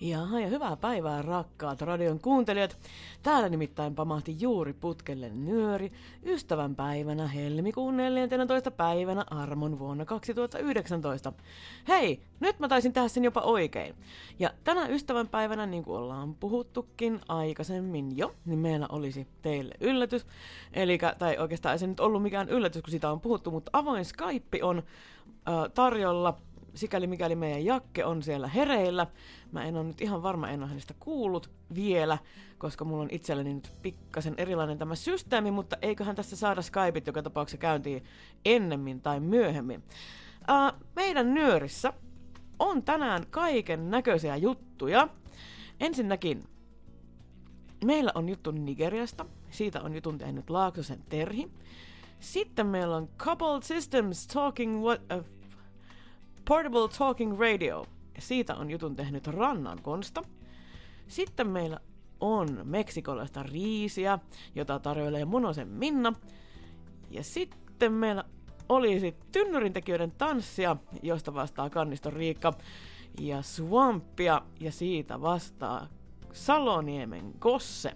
Jaha, ja hyvää päivää rakkaat radion kuuntelijat. Täällä nimittäin pamahti juuri putkelle nyöri ystävän päivänä helmikuun 14. päivänä armon vuonna 2019. Hei, nyt mä taisin tehdä sen jopa oikein. Ja tänä ystävän päivänä, niin kuin ollaan puhuttukin aikaisemmin jo, niin meillä olisi teille yllätys. Eli, tai oikeastaan ei se nyt ollut mikään yllätys, kun sitä on puhuttu, mutta avoin Skype on äh, tarjolla sikäli mikäli meidän Jakke on siellä hereillä. Mä en ole nyt ihan varma, en ole hänestä kuullut vielä, koska mulla on itselleni nyt pikkasen erilainen tämä systeemi, mutta eiköhän tässä saada Skypeit joka tapauksessa käyntiin ennemmin tai myöhemmin. Ää, meidän nyörissä on tänään kaiken näköisiä juttuja. Ensinnäkin meillä on juttu Nigeriasta, siitä on jutun tehnyt Laaksosen Terhi. Sitten meillä on Coupled Systems Talking what, uh, Portable Talking Radio. Siitä on jutun tehnyt Rannan Konsta. Sitten meillä on meksikolaista riisiä, jota tarjoilee Monosen Minna. Ja sitten meillä olisi tynnyrintekijöiden tanssia, josta vastaa Kanniston Riikka. Ja Swampia, ja siitä vastaa Saloniemen Kosse.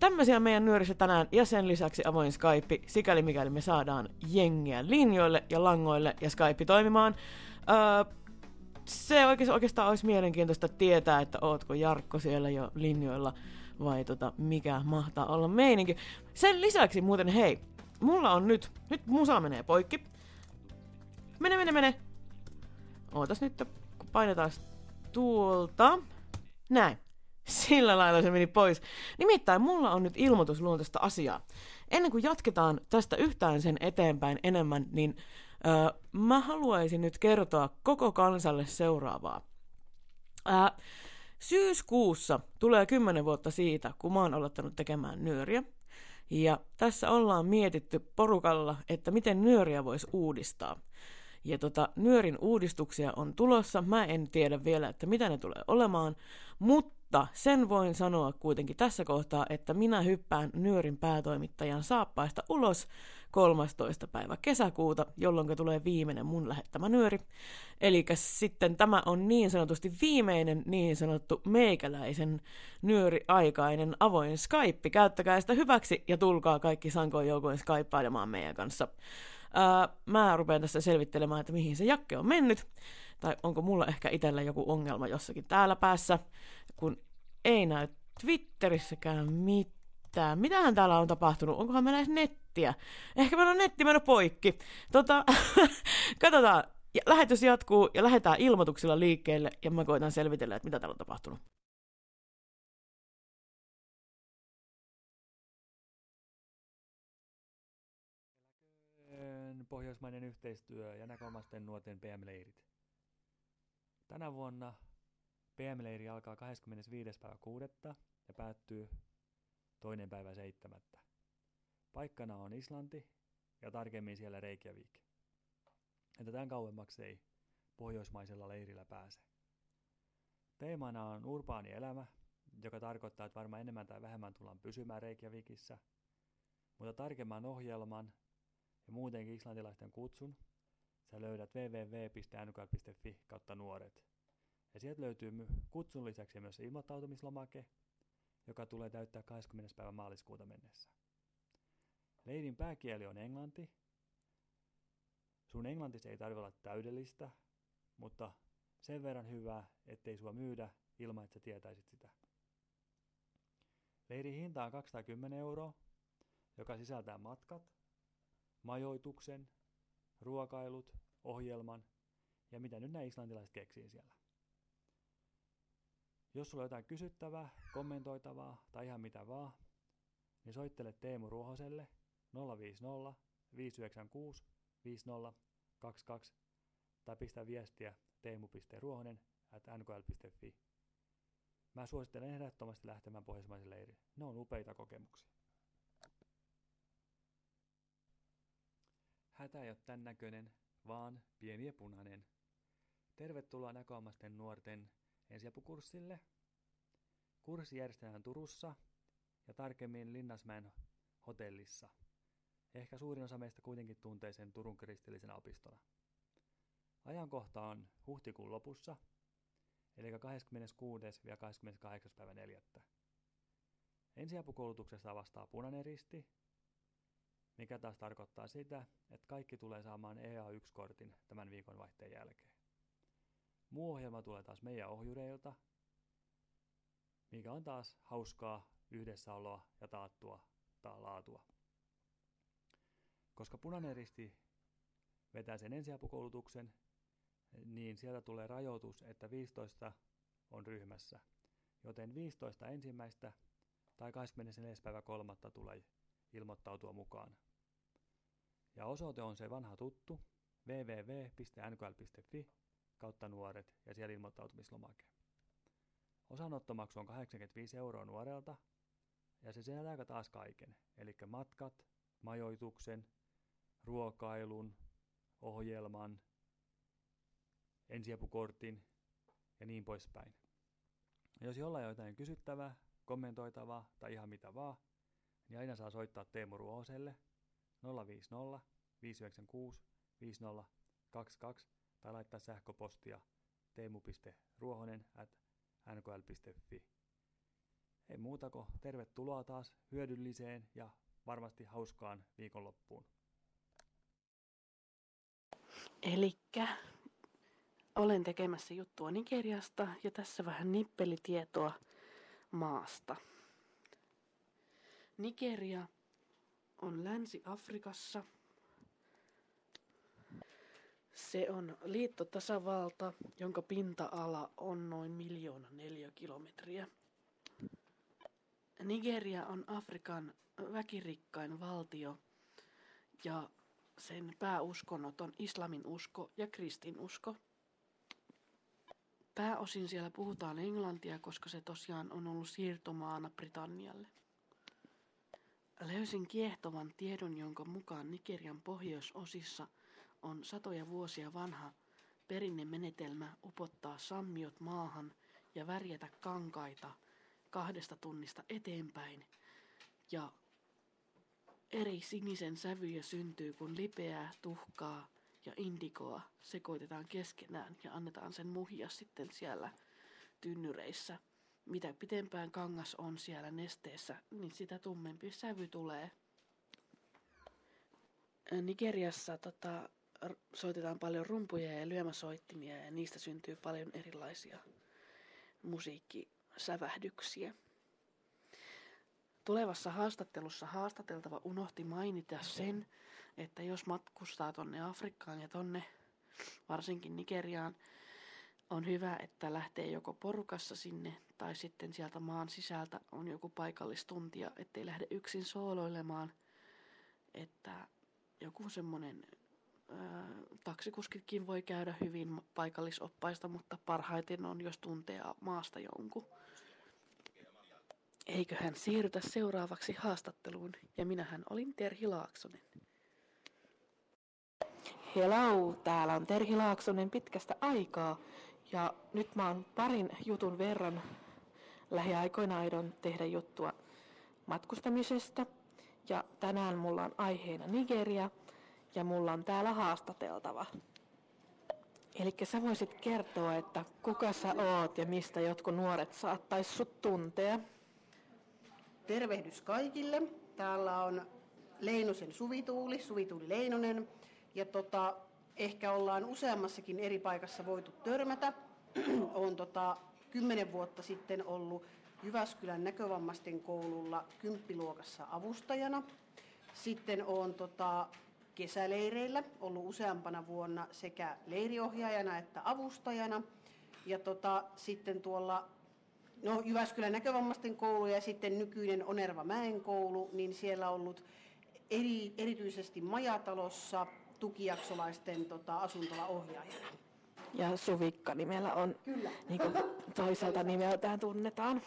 Tämmöisiä meidän nyörissä tänään ja sen lisäksi avoin Skype, sikäli mikäli me saadaan jengiä linjoille ja langoille ja Skype toimimaan. Öö, se oikeastaan olisi mielenkiintoista tietää, että ootko Jarkko siellä jo linjoilla vai tota, mikä mahtaa olla meininki. Sen lisäksi muuten hei, mulla on nyt, nyt musa menee poikki. Mene, mene, mene. Ootas nyt, kun painetaan tuolta. Näin. Sillä lailla se meni pois. Nimittäin mulla on nyt ilmoitusluontoista asiaa. Ennen kuin jatketaan tästä yhtään sen eteenpäin enemmän, niin öö, mä haluaisin nyt kertoa koko kansalle seuraavaa. Öö, syyskuussa tulee kymmenen vuotta siitä, kun mä oon aloittanut tekemään nyöriä. Ja tässä ollaan mietitty porukalla, että miten nyöriä voisi uudistaa. Ja tota, nyörin uudistuksia on tulossa. Mä en tiedä vielä, että mitä ne tulee olemaan, mutta sen voin sanoa kuitenkin tässä kohtaa, että minä hyppään Nyörin päätoimittajan saappaista ulos 13. päivä kesäkuuta, jolloin tulee viimeinen mun lähettämä nyöri. Eli sitten tämä on niin sanotusti viimeinen niin sanottu meikäläisen nyöriaikainen avoin Skype. Käyttäkää sitä hyväksi ja tulkaa kaikki sankoin joukoin skypailemaan meidän kanssa. Ää, mä rupean tässä selvittelemään, että mihin se jakke on mennyt, tai onko mulla ehkä itsellä joku ongelma jossakin täällä päässä, kun ei näy Twitterissäkään mitään. Mitähän täällä on tapahtunut? Onkohan meillä edes nettiä? Ehkä meillä on netti mennyt poikki. Tota, katsotaan. Ja lähetys jatkuu ja lähdetään ilmoituksilla liikkeelle ja mä koitan selvitellä, että mitä täällä on tapahtunut. Pohjoismainen yhteistyö ja näköomasten nuorten PM-leirit. Tänä vuonna PM-leiri alkaa 25. päivä 6. ja päättyy toinen päivä 7. Paikkana on Islanti ja tarkemmin siellä Reykjavik. Että tämän kauemmaksi ei pohjoismaisella leirillä pääse. Teemana on urbaani elämä, joka tarkoittaa, että varmaan enemmän tai vähemmän tullaan pysymään Reykjavikissa, mutta tarkemman ohjelman ja muutenkin islantilaisten kutsun sä löydät www.nukl.fi kautta nuoret. Ja sieltä löytyy kutsun lisäksi myös ilmoittautumislomake, joka tulee täyttää 20. päivä maaliskuuta mennessä. Leirin pääkieli on englanti. Sun englantisi ei tarvitse olla täydellistä, mutta sen verran hyvää, ettei sua myydä ilman, että sä tietäisit sitä. Leirin hinta on 210 euroa, joka sisältää matkat, majoituksen, ruokailut, ohjelman ja mitä nyt nämä islantilaiset keksii siellä. Jos sulla on jotain kysyttävää, kommentoitavaa tai ihan mitä vaan, niin soittele Teemu Ruohoselle 050 596 5022 tai pistä viestiä teemu.ruohonen at nkl.fi. Mä suosittelen ehdottomasti lähtemään pohjoismaisen leirin. Ne on upeita kokemuksia. Hätä ei ole tän näköinen, vaan pieni ja punainen. Tervetuloa näköomasten nuorten ensiapukurssille. Kurssi järjestetään Turussa ja tarkemmin Linnasmäen hotellissa. Ehkä suurin osa meistä kuitenkin tuntee sen Turun kristillisenä opistona. Ajankohta on huhtikuun lopussa, eli 26. ja 28. päivä 4. Ensiapukoulutuksesta vastaa punainen risti, mikä taas tarkoittaa sitä, että kaikki tulee saamaan EA1-kortin tämän viikon vaihteen jälkeen. Muu ohjelma tulee taas meidän ohjureilta, mikä on taas hauskaa yhdessäoloa ja taattua ta- laatua. Koska punainen risti vetää sen ensiapukoulutuksen, niin sieltä tulee rajoitus, että 15 on ryhmässä. Joten 15 ensimmäistä tai 24. päivä kolmatta tulee ilmoittautua mukaan. Ja osoite on se vanha tuttu www.nkl.fi kautta nuoret ja siellä ilmoittautumislomake. Osanottomaksu on 85 euroa nuorelta ja se sisältää taas kaiken, eli matkat, majoituksen, ruokailun, ohjelman, ensiapukortin ja niin poispäin. Jos jollain on jotain kysyttävää, kommentoitavaa tai ihan mitä vaan, niin aina saa soittaa Teemu Ruohoselle 050 596 5022 tai laittaa sähköpostia teemu.ruohonen at nkl.fi. Ei muuta kuin tervetuloa taas hyödylliseen ja varmasti hauskaan viikonloppuun. Elikkä olen tekemässä juttua Nigeriasta ja tässä vähän nippelitietoa maasta. Nigeria on Länsi-Afrikassa. Se on liittotasavalta, jonka pinta-ala on noin miljoona neliökilometriä. Nigeria on Afrikan väkirikkain valtio ja sen pääuskonnot on islamin usko ja kristinusko. Pääosin siellä puhutaan englantia, koska se tosiaan on ollut siirtomaana Britannialle. Löysin kiehtovan tiedon, jonka mukaan Nigerian pohjoisosissa on satoja vuosia vanha perinnemenetelmä upottaa sammiot maahan ja värjätä kankaita kahdesta tunnista eteenpäin. Ja eri sinisen sävyjä syntyy, kun lipeää, tuhkaa ja indikoa sekoitetaan keskenään ja annetaan sen muhia sitten siellä tynnyreissä. Mitä pitempään kangas on siellä nesteessä, niin sitä tummempi sävy tulee. Nigeriassa tota, soitetaan paljon rumpuja ja lyömäsoittimia ja niistä syntyy paljon erilaisia musiikkisävähdyksiä. Tulevassa haastattelussa haastateltava unohti mainita sen, että jos matkustaa tonne Afrikkaan ja tonne varsinkin Nigeriaan, on hyvä, että lähtee joko porukassa sinne tai sitten sieltä maan sisältä on joku paikallistuntija, ettei lähde yksin sooloilemaan, että joku semmoinen taksikuskitkin voi käydä hyvin paikallisoppaista, mutta parhaiten on, jos tuntee maasta jonkun. Eiköhän siirrytä seuraavaksi haastatteluun, ja minähän olin Terhi Laaksonen. Hello, täällä on Terhi Laaksonen pitkästä aikaa, ja nyt mä oon parin jutun verran lähiaikoina aidon tehdä juttua matkustamisesta, ja tänään mulla on aiheena Nigeria, ja mulla on täällä haastateltava. Eli sä voisit kertoa, että kuka sä oot ja mistä jotkut nuoret saattais sut tuntea. Tervehdys kaikille. Täällä on Leinosen Suvituuli, Suvituuli Leinonen. Ja tota, ehkä ollaan useammassakin eri paikassa voitu törmätä. Olen tota, kymmenen vuotta sitten ollut Jyväskylän näkövammaisten koululla kymppiluokassa avustajana. Sitten olen tota, kesäleireillä ollut useampana vuonna sekä leiriohjaajana että avustajana. Ja tota, sitten tuolla no, Jyväskylän näkövammaisten koulu ja sitten nykyinen Onerva Mäen koulu, niin siellä ollut eri, erityisesti majatalossa tukijaksolaisten tota, asuntolaohjaajana. Ja Suvikka nimellä on, Kyllä. niin kuin toiselta nimeltään tunnetaan.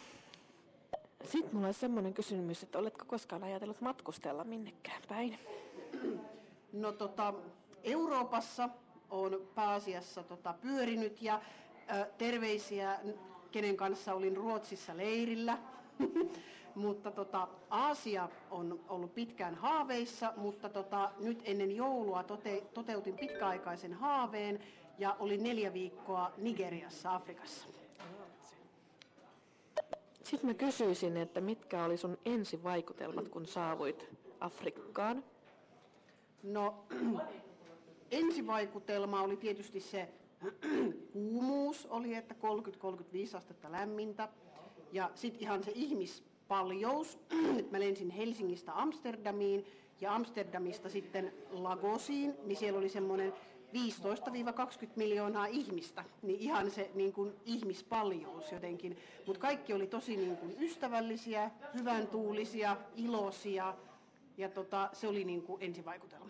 Sitten mulla on semmoinen kysymys, että oletko koskaan ajatellut matkustella minnekään päin? No tota, Euroopassa on pääasiassa tota, pyörinyt ja ö, terveisiä kenen kanssa olin Ruotsissa leirillä. mutta tota, Aasia on ollut pitkään haaveissa, mutta tota, nyt ennen joulua tote, toteutin pitkäaikaisen haaveen ja olin neljä viikkoa Nigeriassa, Afrikassa. Sitten mä kysyisin, että mitkä oli sun ensivaikutelmat, kun saavuit Afrikkaan? No, ensivaikutelma oli tietysti se kuumuus, oli että 30-35 astetta lämmintä. Ja sitten ihan se ihmispaljous, että mä lensin Helsingistä Amsterdamiin ja Amsterdamista sitten Lagosiin, niin siellä oli semmoinen 15-20 miljoonaa ihmistä, niin ihan se niin kuin ihmispaljous jotenkin. Mutta kaikki oli tosi niin kuin ystävällisiä, hyvän tuulisia, iloisia ja tota, se oli niin kuin ensivaikutelma.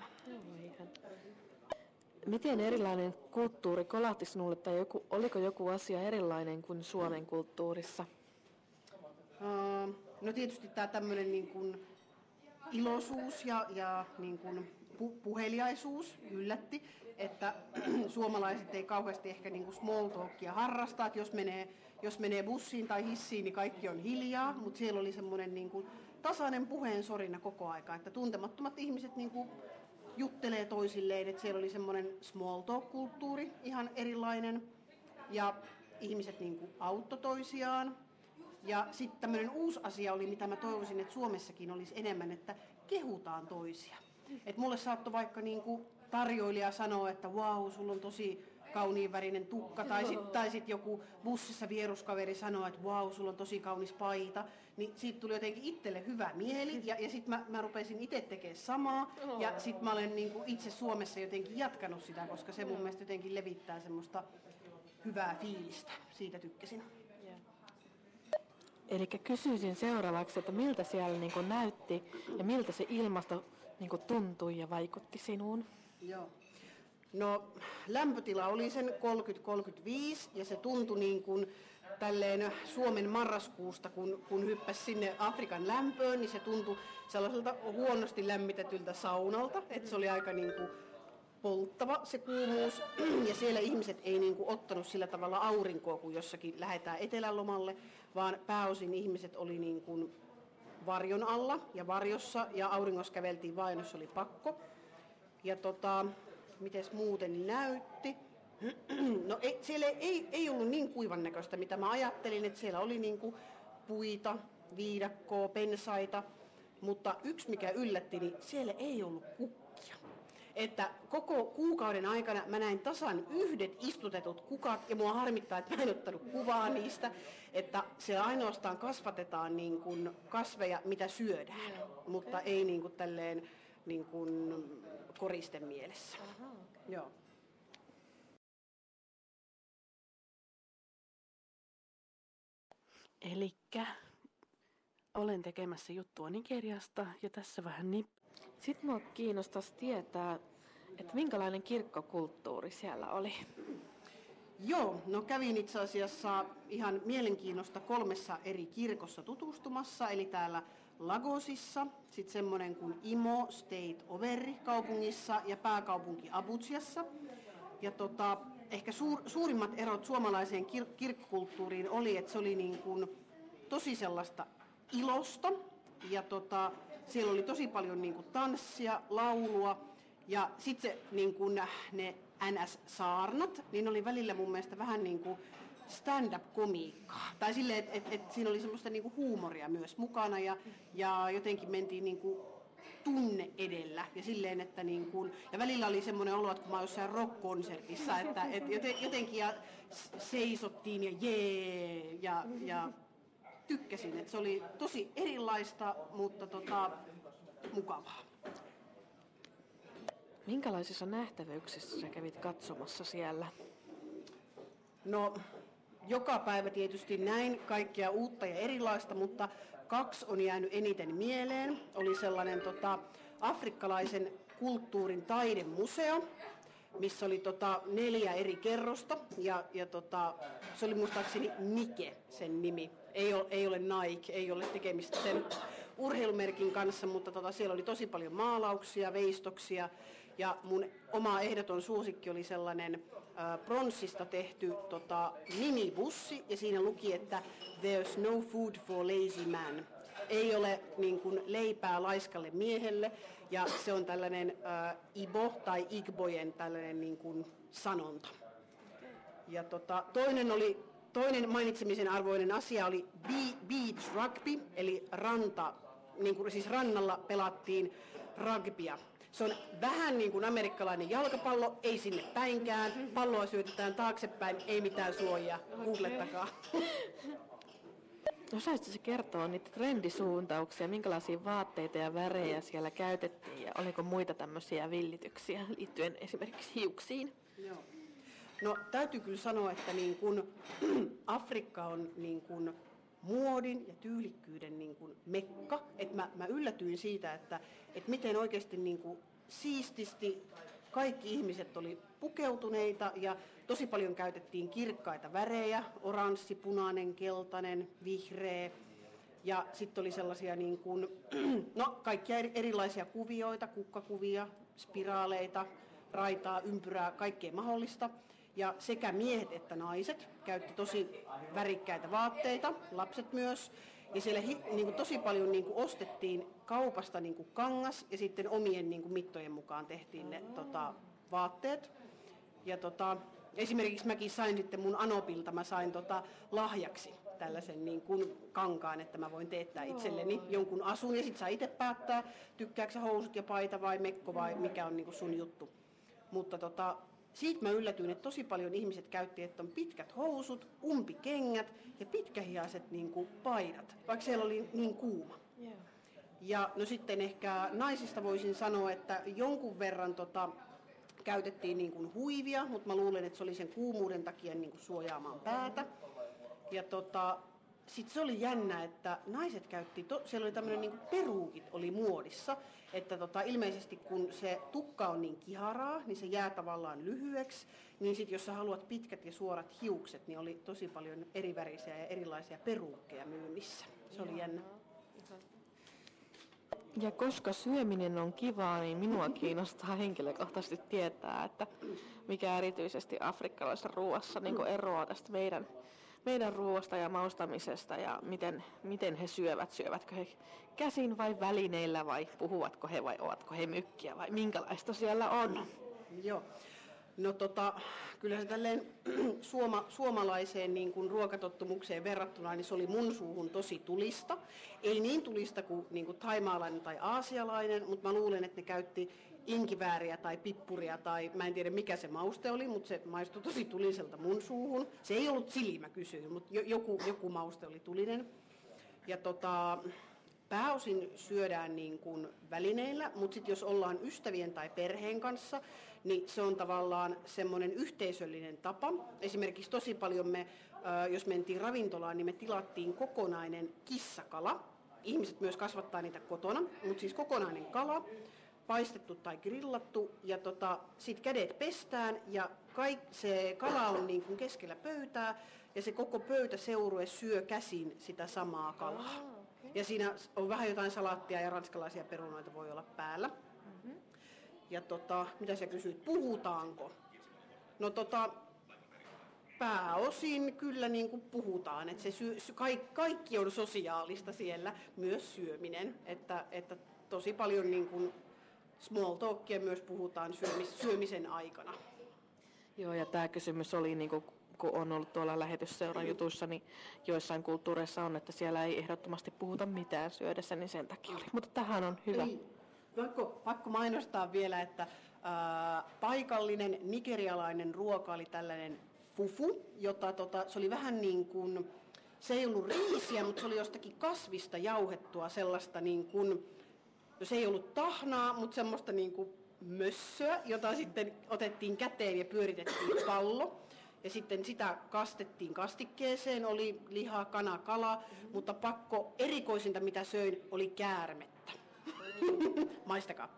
Miten erilainen kulttuuri kolahti sinulle tai joku, oliko joku asia erilainen kuin Suomen kulttuurissa? no tietysti tämä tämmöinen niin kuin iloisuus ja, ja niin kuin pu- puheliaisuus yllätti, että suomalaiset ei kauheasti ehkä niin kuin small talkia harrasta, että jos menee, jos menee bussiin tai hissiin, niin kaikki on hiljaa, mutta siellä oli semmoinen niin kuin tasainen puheen sorina koko aika, että tuntemattomat ihmiset niin kuin juttelee toisilleen, että siellä oli semmoinen small talk-kulttuuri ihan erilainen ja ihmiset niin kuin auttoi toisiaan. Ja sitten tämmöinen uusi asia oli, mitä mä toivoisin, että Suomessakin olisi enemmän, että kehutaan toisia. Et mulle saattoi vaikka niin kuin tarjoilija sanoa, että wow, sulla on tosi kauniin värinen tukka, tai sitten tai sit joku bussissa vieruskaveri sanoo, että wow, sulla on tosi kaunis paita, niin siitä tuli jotenkin itselle hyvä mieli, ja, ja sitten mä, mä rupesin itse tekemään samaa, ja sitten mä olen niin itse Suomessa jotenkin jatkanut sitä, koska se mun mielestä jotenkin levittää semmoista hyvää fiilistä, siitä tykkäsin. Eli kysyisin seuraavaksi, että miltä siellä niin näytti ja miltä se ilmasto niin tuntui ja vaikutti sinuun? Joo. No lämpötila oli sen 30-35 ja se tuntui niin kuin tälleen Suomen marraskuusta, kun, kun hyppäsi sinne Afrikan lämpöön, niin se tuntui sellaiselta huonosti lämmitetyltä saunalta, että se oli aika niin kuin polttava se kuumuus ja siellä ihmiset ei niin kuin ottanut sillä tavalla aurinkoa, kun jossakin lähdetään etelälomalle, vaan pääosin ihmiset oli niin kuin varjon alla ja varjossa ja auringossa käveltiin vain, jos oli pakko. Ja tota, miten muuten näytti. No ei, siellä ei, ei ollut niin kuivan näköistä, mitä mä ajattelin, että siellä oli niin kuin puita, viidakkoa, pensaita, mutta yksi mikä yllätti, niin siellä ei ollut kukkia. Että koko kuukauden aikana mä näin tasan yhdet istutetut kukat ja mua harmittaa, että mä en ottanut kuvaa niistä, että siellä ainoastaan kasvatetaan niin kuin kasveja, mitä syödään, mutta ei niin kuin tälleen niin kuin koristen mielessä. Aha, okay. Joo. Elikkä olen tekemässä juttua Nigeriasta ja tässä vähän nip. Sitten minua kiinnostaisi tietää, että minkälainen kirkkokulttuuri siellä oli. Joo, no kävin itse asiassa ihan mielenkiinnosta kolmessa eri kirkossa tutustumassa, eli täällä Lagosissa, sitten semmoinen kuin Imo State Overi kaupungissa ja pääkaupunki Abutsiassa. Ja tota, ehkä suur, suurimmat erot suomalaiseen kir- kirkkokulttuuriin oli, että se oli niin kuin tosi sellaista ilosta ja tota, siellä oli tosi paljon niin kuin tanssia, laulua ja sitten niin kuin ne NS-saarnat, niin oli välillä mun mielestä vähän niin kuin stand-up-komiikkaa. Tai silleen, että et, et siinä oli semmoista niinku huumoria myös mukana ja, ja jotenkin mentiin niinku tunne edellä. Ja silleen, että niin kuin, ja välillä oli semmoinen olo, että kun mä jossain rock-konsertissa, että, että jotenkin ja seisottiin ja jee ja, ja tykkäsin, että se oli tosi erilaista, mutta tota, mukavaa. Minkälaisissa nähtävyyksissä sä kävit katsomassa siellä? No, joka päivä tietysti näin kaikkea uutta ja erilaista, mutta kaksi on jäänyt eniten mieleen. Oli sellainen tota, afrikkalaisen kulttuurin taidemuseo, missä oli tota, neljä eri kerrosta ja, ja tota, se oli muistaakseni Nike sen nimi. Ei ole, ei ole Nike, ei ole tekemistä sen urheilumerkin kanssa, mutta tota, siellä oli tosi paljon maalauksia, veistoksia Ja mun oma ehdoton suosikki oli sellainen äh, pronssista tehty tota, minibussi ja siinä luki, että There's no food for lazy man. Ei ole niin kuin, leipää laiskalle miehelle ja se on tällainen äh, Ibo tai Igbojen tällainen niin kuin, sanonta. Ja tota, toinen oli Toinen mainitsemisen arvoinen asia oli beach rugby, eli ranta, niin kuin siis rannalla pelattiin rugbya. Se on vähän niin kuin amerikkalainen jalkapallo, ei sinne päinkään. Palloa syötetään taaksepäin, ei mitään suojaa. Googlettakaa. Osaisitko kertoa niitä trendisuuntauksia, minkälaisia vaatteita ja värejä siellä käytettiin ja oliko muita tämmöisiä villityksiä liittyen esimerkiksi hiuksiin? Joo. No täytyy kyllä sanoa, että niin kun, Afrikka on niin kun, muodin ja tyylikkyyden niin kun, mekka. Et mä, mä yllätyin siitä, että et miten oikeasti niin kun, siististi kaikki ihmiset oli pukeutuneita ja tosi paljon käytettiin kirkkaita värejä, oranssi, punainen, keltainen, vihreä. Ja sitten oli sellaisia niin kuin, no, kaikkia erilaisia kuvioita, kukkakuvia, spiraaleita, raitaa, ympyrää, kaikkea mahdollista. Ja sekä miehet että naiset käytti tosi värikkäitä vaatteita, lapset myös. Ja siellä hi, niin kuin tosi paljon niin kuin ostettiin kaupasta niin kuin kangas ja sitten omien niin kuin mittojen mukaan tehtiin ne tota, vaatteet. Ja tota, esimerkiksi mäkin sain sitten mun Anopilta, mä sain tota, lahjaksi tällaisen niin kuin kankaan, että mä voin teettää itselleni jonkun asun ja sitten saa itse päättää, tykkääkö housut ja paita vai mekko vai mikä on niin kuin sun juttu. Mutta tota, siitä mä yllätyin, että tosi paljon ihmiset käytti, että on pitkät housut, umpikengät ja pitkähiaiset niin kuin paidat, vaikka siellä oli niin kuuma. Yeah. Ja no sitten ehkä naisista voisin sanoa, että jonkun verran tota, käytettiin niin kuin huivia, mutta mä luulen, että se oli sen kuumuuden takia niin kuin suojaamaan päätä. Ja tota, sitten se oli jännä, että naiset käytti, to, siellä oli tämmöinen niin peruukit oli muodissa, että tota, ilmeisesti kun se tukka on niin kiharaa, niin se jää tavallaan lyhyeksi, niin sitten jos sä haluat pitkät ja suorat hiukset, niin oli tosi paljon erivärisiä ja erilaisia peruukkeja myynnissä. Se oli jännä. Ja koska syöminen on kivaa, niin minua kiinnostaa henkilökohtaisesti tietää, että mikä erityisesti afrikkalaisessa ruoassa niin eroaa tästä meidän meidän ruoasta ja maustamisesta ja miten, miten he syövät. Syövätkö he käsin vai välineillä vai puhuvatko he vai ovatko he mykkiä vai minkälaista siellä on? Joo. No tota, kyllä se tälleen suoma, suomalaiseen niin kuin ruokatottumukseen verrattuna, niin se oli mun suuhun tosi tulista. Ei niin tulista kuin, niin kuin taimaalainen tai aasialainen, mutta mä luulen, että ne käytti inkivääriä tai pippuria tai mä en tiedä mikä se mauste oli, mutta se maistui tosi tuliselta mun suuhun. Se ei ollut chili, mä kysyin, mutta joku, joku mauste oli tulinen. Ja tota, pääosin syödään niin kuin välineillä, mutta sitten jos ollaan ystävien tai perheen kanssa, niin se on tavallaan semmoinen yhteisöllinen tapa. Esimerkiksi tosi paljon me, jos mentiin ravintolaan, niin me tilattiin kokonainen kissakala. Ihmiset myös kasvattaa niitä kotona, mutta siis kokonainen kala, paistettu tai grillattu ja tota, sitten kädet pestään ja kaik, se kala on niin kuin keskellä pöytää ja se koko pöytäseurue syö käsin sitä samaa kalaa. Oh, okay. Ja siinä on vähän jotain salaattia ja ranskalaisia perunoita voi olla päällä. Mm-hmm. Ja tota, mitä sä kysyit, puhutaanko? No tota, pääosin kyllä niin kuin puhutaan, että se syö, kaikki, kaikki on sosiaalista siellä, myös syöminen, että, että tosi paljon niin kuin small talkia myös puhutaan syömis, syömisen aikana. Joo, ja tämä kysymys oli, niin kuin, kun on ollut tuolla lähetysseuran jutuissa, niin joissain kulttuureissa on, että siellä ei ehdottomasti puhuta mitään syödessä, niin sen takia oli. Mutta tähän on hyvä. Ei. Pakko, pakko mainostaa vielä, että ää, paikallinen nigerialainen ruoka oli tällainen fufu, jota tota, se oli vähän niin kuin, se ei ollut riisiä, mutta se oli jostakin kasvista jauhettua sellaista niin kuin, No se ei ollut tahnaa, mutta semmoista niin kuin mössöä, jota sitten otettiin käteen ja pyöritettiin pallo. Ja sitten sitä kastettiin kastikkeeseen, oli liha, kana, kala, mutta pakko erikoisinta mitä söin oli käärmettä. Maistakaa.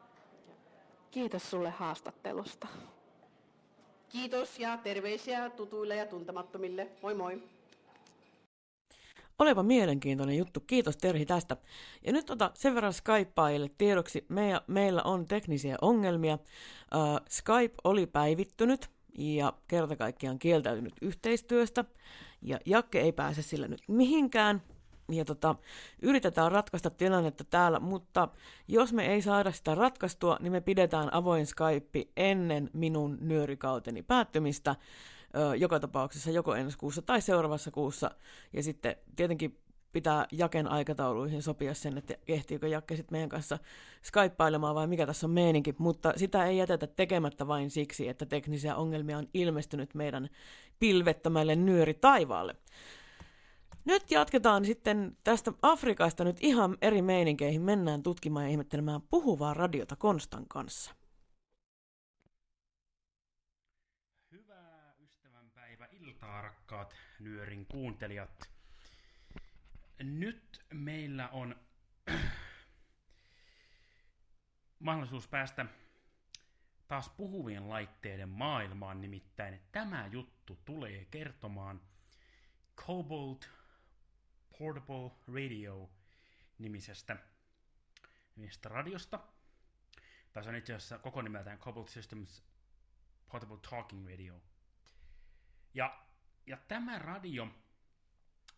Kiitos sulle haastattelusta. Kiitos ja terveisiä tutuille ja tuntemattomille. Moi moi. Oleva mielenkiintoinen juttu. Kiitos Terhi tästä. Ja nyt tota sen verran Skypeaille tiedoksi. Me, meillä on teknisiä ongelmia. Uh, Skype oli päivittynyt ja kerta kaikkiaan kieltäytynyt yhteistyöstä. Ja Jakke ei pääse sillä nyt mihinkään. Ja tota, yritetään ratkaista tilannetta täällä, mutta jos me ei saada sitä ratkaistua, niin me pidetään avoin Skype ennen minun nyörikauteni päättymistä joka tapauksessa joko ensi kuussa tai seuraavassa kuussa. Ja sitten tietenkin pitää Jaken aikatauluihin sopia sen, että ehtiikö Jakke sitten meidän kanssa skypailemaan vai mikä tässä on meininki, mutta sitä ei jätetä tekemättä vain siksi, että teknisiä ongelmia on ilmestynyt meidän pilvettömälle nyöri taivaalle. Nyt jatketaan sitten tästä Afrikasta nyt ihan eri meininkeihin. Mennään tutkimaan ja ihmettelemään puhuvaa radiota Konstan kanssa. Rakkaat Nyörin kuuntelijat. Nyt meillä on mahdollisuus päästä taas puhuvien laitteiden maailmaan, nimittäin tämä juttu tulee kertomaan Cobalt Portable Radio nimisestä, nimisestä radiosta. Tai se on itse asiassa koko nimeltään Cobalt Systems Portable Talking Radio. Ja ja tämä radio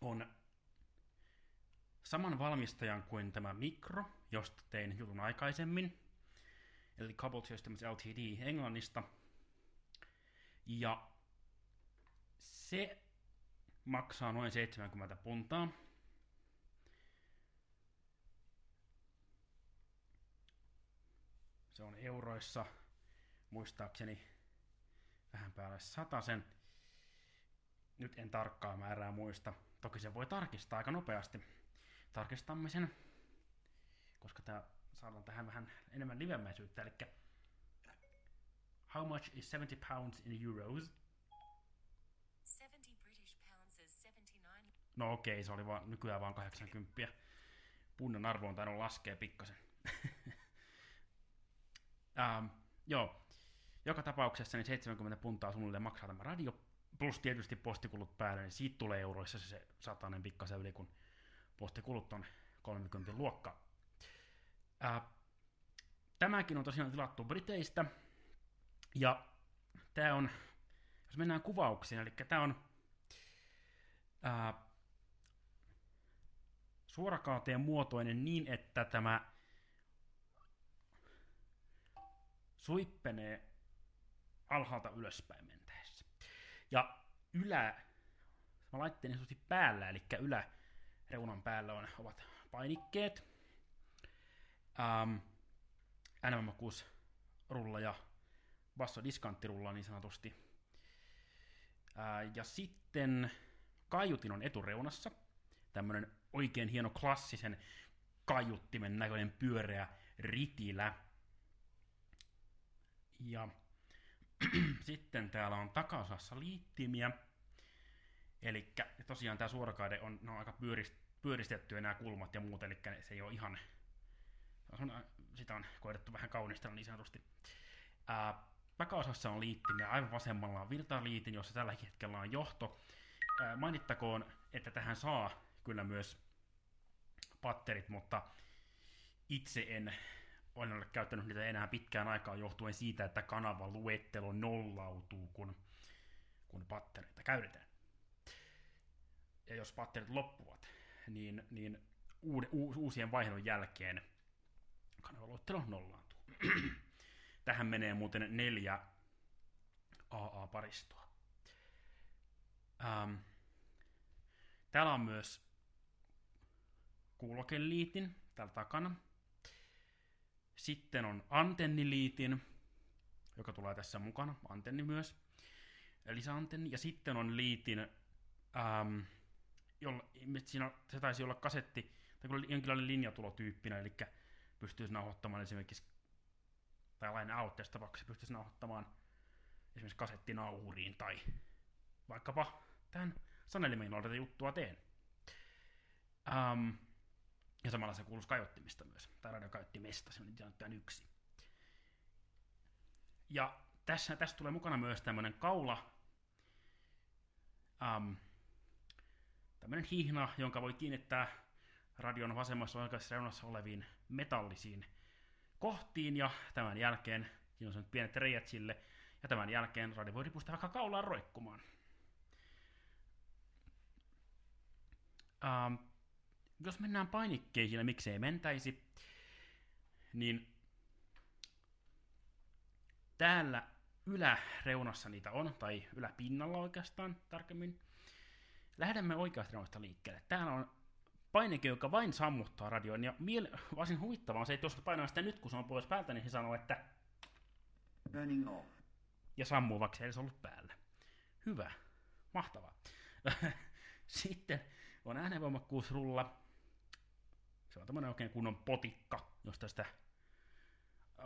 on saman valmistajan kuin tämä Mikro, josta tein jutun aikaisemmin, eli Coupled Systems Ltd. Englannista. Ja se maksaa noin 70 puntaa. Se on euroissa, muistaakseni vähän päälle sen nyt en tarkkaa määrää muista. Toki se voi tarkistaa aika nopeasti. Tarkistamme sen, koska tää saadaan tähän vähän enemmän livemäisyyttä. Eli how much is 70 pounds in euros? 70 British pounds is 79. No okei, okay, se oli vaan, nykyään vaan 80. Punnan arvo on tainnut laskea pikkasen. um, joo, joka tapauksessa niin 70 puntaa suunnilleen maksaa tämä radio plus tietysti postikulut päälle, niin siitä tulee euroissa se satainen pikkasen yli, kun postikulut on 30 luokka. Ää, tämäkin on tosiaan tilattu Briteistä, ja tämä on, jos mennään kuvauksiin, eli tämä on ää, suorakaateen muotoinen niin, että tämä suippenee alhaalta ylöspäin. Ja ylä, mä laitteen niin päällä, eli reunan päällä on, ovat painikkeet, ähm, NM6 rulla ja basso rulla niin sanotusti. Äh, ja sitten kaiutin on etureunassa, tämmönen oikein hieno klassisen kaiuttimen näköinen pyöreä ritilä. Ja Sitten täällä on takaosassa liittimiä. Eli tosiaan tämä suorakaide on, on aika pyörist, pyöristetty nämä kulmat ja muut, eli se ei ole ihan, on, sitä on koetettu vähän kaunistella niin sanotusti. Ää, takaosassa on liittimiä, aivan vasemmalla on virtaliitin, jossa tällä hetkellä on johto. Ää, mainittakoon, että tähän saa kyllä myös patterit, mutta itse en en ole käyttänyt niitä enää pitkään aikaa johtuen siitä, että kanavan luettelo nollautuu, kun, kun pattereita käytetään. Ja jos patterit loppuvat, niin, niin uud, u, uusien vaihdon jälkeen luettelo nollaantuu. Tähän menee muuten neljä AA-paristoa. Ähm, täällä on myös kuulokeliitin täällä takana, sitten on antenniliitin, joka tulee tässä mukana, antenni myös, lisäantenni. Ja sitten on liitin, ähm, jolla, siinä, se taisi olla kasetti, tai jonkinlainen linjatulotyyppinen, eli pystyisi nauhoittamaan esimerkiksi, tai lain out tässä tapauksessa pystyisi nauhoittamaan esimerkiksi kasettinauhuriin, tai vaikkapa tähän sanelimen juttua teen. Ähm, ja samalla se kuuluu kaiuttimista myös, tai radiokaiuttimesta, se on tämän yksi. Ja tässä, tässä tulee mukana myös tämmöinen kaula, um, tämmöinen hihna, jonka voi kiinnittää radion vasemmassa oikeassa reunassa oleviin metallisiin kohtiin, ja tämän jälkeen siinä on pienet reijät sille, ja tämän jälkeen radio voi ripustaa vaikka kaulaan roikkumaan. Ähm, jos mennään painikkeisiin ja miksei mentäisi, niin täällä yläreunassa niitä on, tai yläpinnalla oikeastaan tarkemmin. Lähdemme oikeasta reunasta liikkeelle. Täällä on painike, joka vain sammuttaa radion, ja miele- varsin huvittavaa on se, että jos painaa sitä nyt, kun se on pois päältä, niin se sanoo, että Turning off. ja sammuu, vaikka se ei ollut päällä. Hyvä. Mahtavaa. Sitten on äänenvoimakkuusrulla. Se on tämmöinen oikein kunnon potikka, josta sitä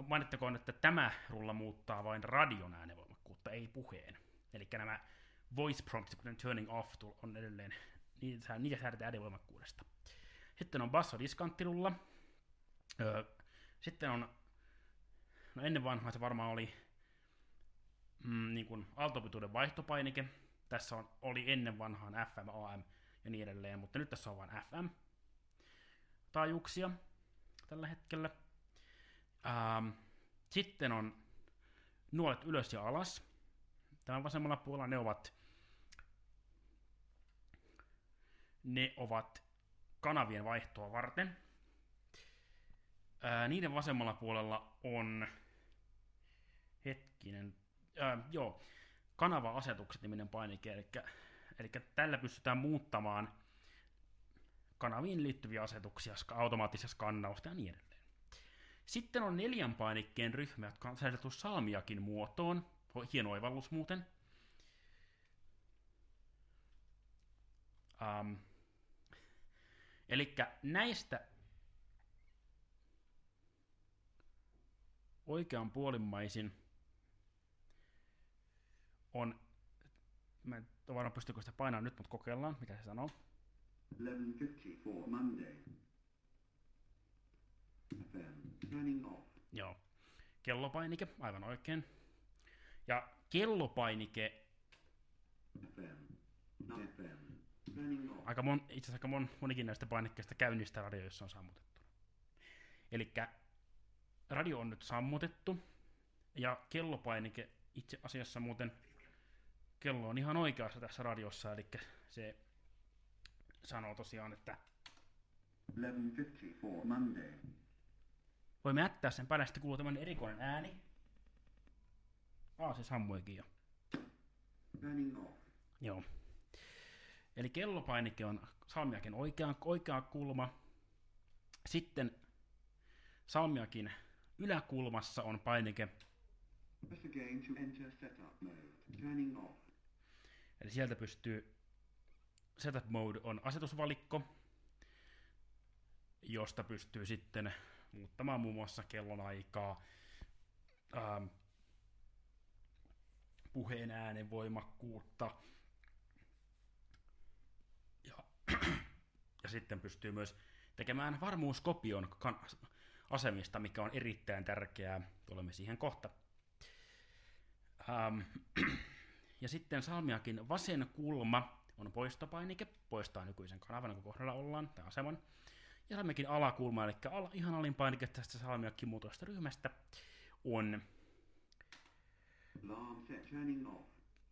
mainittakoon, että tämä rulla muuttaa vain radion äänenvoimakkuutta, ei puheen. Eli nämä voice prompts, kuten turning off, on edelleen, niitä, niitä säädetään äänenvoimakkuudesta. Sitten on bassodiskanttirulla. Öö, sitten on, no ennen vanhaa se varmaan oli mm, niin kuin aaltopituuden vaihtopainike. Tässä on, oli ennen vanhaan FM, AM ja niin edelleen, mutta nyt tässä on vain FM taajuuksia tällä hetkellä. Ähm, sitten on nuolet ylös ja alas. Tämän vasemmalla puolella ne ovat ne ovat kanavien vaihtoa varten. Ää, niiden vasemmalla puolella on hetkinen, ää, joo, kanava-asetukset niminen painike, eli, eli tällä pystytään muuttamaan kanaviin liittyviä asetuksia, automaattisia skannausta ja niin edelleen. Sitten on neljän painikkeen ryhmä, jotka on säädetty salmiakin muotoon. Hieno oivallus muuten. Um, Eli näistä oikean puolimmaisin on, mä en ole varma pystykö sitä painaa nyt, mutta kokeillaan, mitä se sanoo. 11.54 Monday. FM. Turning off. Joo. Kellopainike, aivan oikein. Ja kellopainike, FM. No FM. Aika mon, itse asiassa aika mon, monikin näistä painikkeista käynnistä radio, jossa on sammutettu. Eli radio on nyt sammutettu, ja kellopainike itse asiassa muuten, kello on ihan oikeassa tässä radiossa, eli se sanoo tosiaan, että 11.54 Monday. voimme jättää sen päälle, sitten kuuluu tämmöinen erikoinen ääni. Aa, se sammuikin jo. Off. Joo. Eli kellopainike on salmiakin oikea, oikea kulma. Sitten salmiakin yläkulmassa on painike, again to enter setup mode. Turning off. eli sieltä pystyy, setup mode on asetusvalikko, josta pystyy sitten muuttamaan muun muassa kellonaikaa, ähm, puheen äänen voimakkuutta, ja, ja sitten pystyy myös tekemään varmuuskopion asemista, mikä on erittäin tärkeää. Tulemme siihen kohta. Ähm, ja sitten salmiakin vasen kulma on poistopainike, poistaa nykyisen kanavan, kun kohdalla ollaan, tai aseman. Ja salmiakin alakulma, eli ala, ihan alin painike tästä salmiakin muutoista ryhmästä, on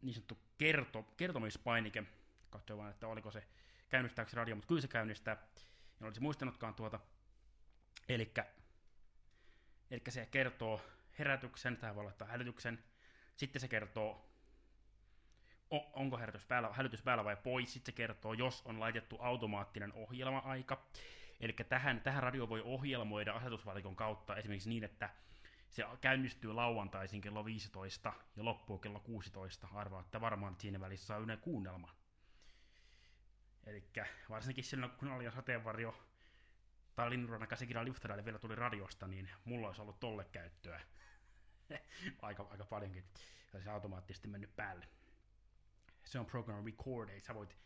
niin sanottu kerto, kertomispainike. Katsoin vaan, että oliko se käynnistääkö se radio, mutta kyllä se käynnistää. En olisi muistanutkaan tuota. Elikkä, elikkä se kertoo herätyksen, tai voi laittaa hälytyksen. Sitten se kertoo, onko herätys päällä, hälytys päällä vai pois. Sitten se kertoo, jos on laitettu automaattinen ohjelma-aika. Eli tähän, tähän radio voi ohjelmoida asetusvalikon kautta esimerkiksi niin, että se käynnistyy lauantaisin kello 15 ja loppuu kello 16. Arvaa, että varmaan että siinä välissä saa yhden kuunnelman. Eli varsinkin silloin, kun oli jo sateenvarjo tai Linnunrannan käsikirja Lifteraille vielä tuli radiosta, niin mulla olisi ollut tolle käyttöä aika, aika paljonkin. Se automaattisesti mennyt päälle. Se on program record, eli sä voit,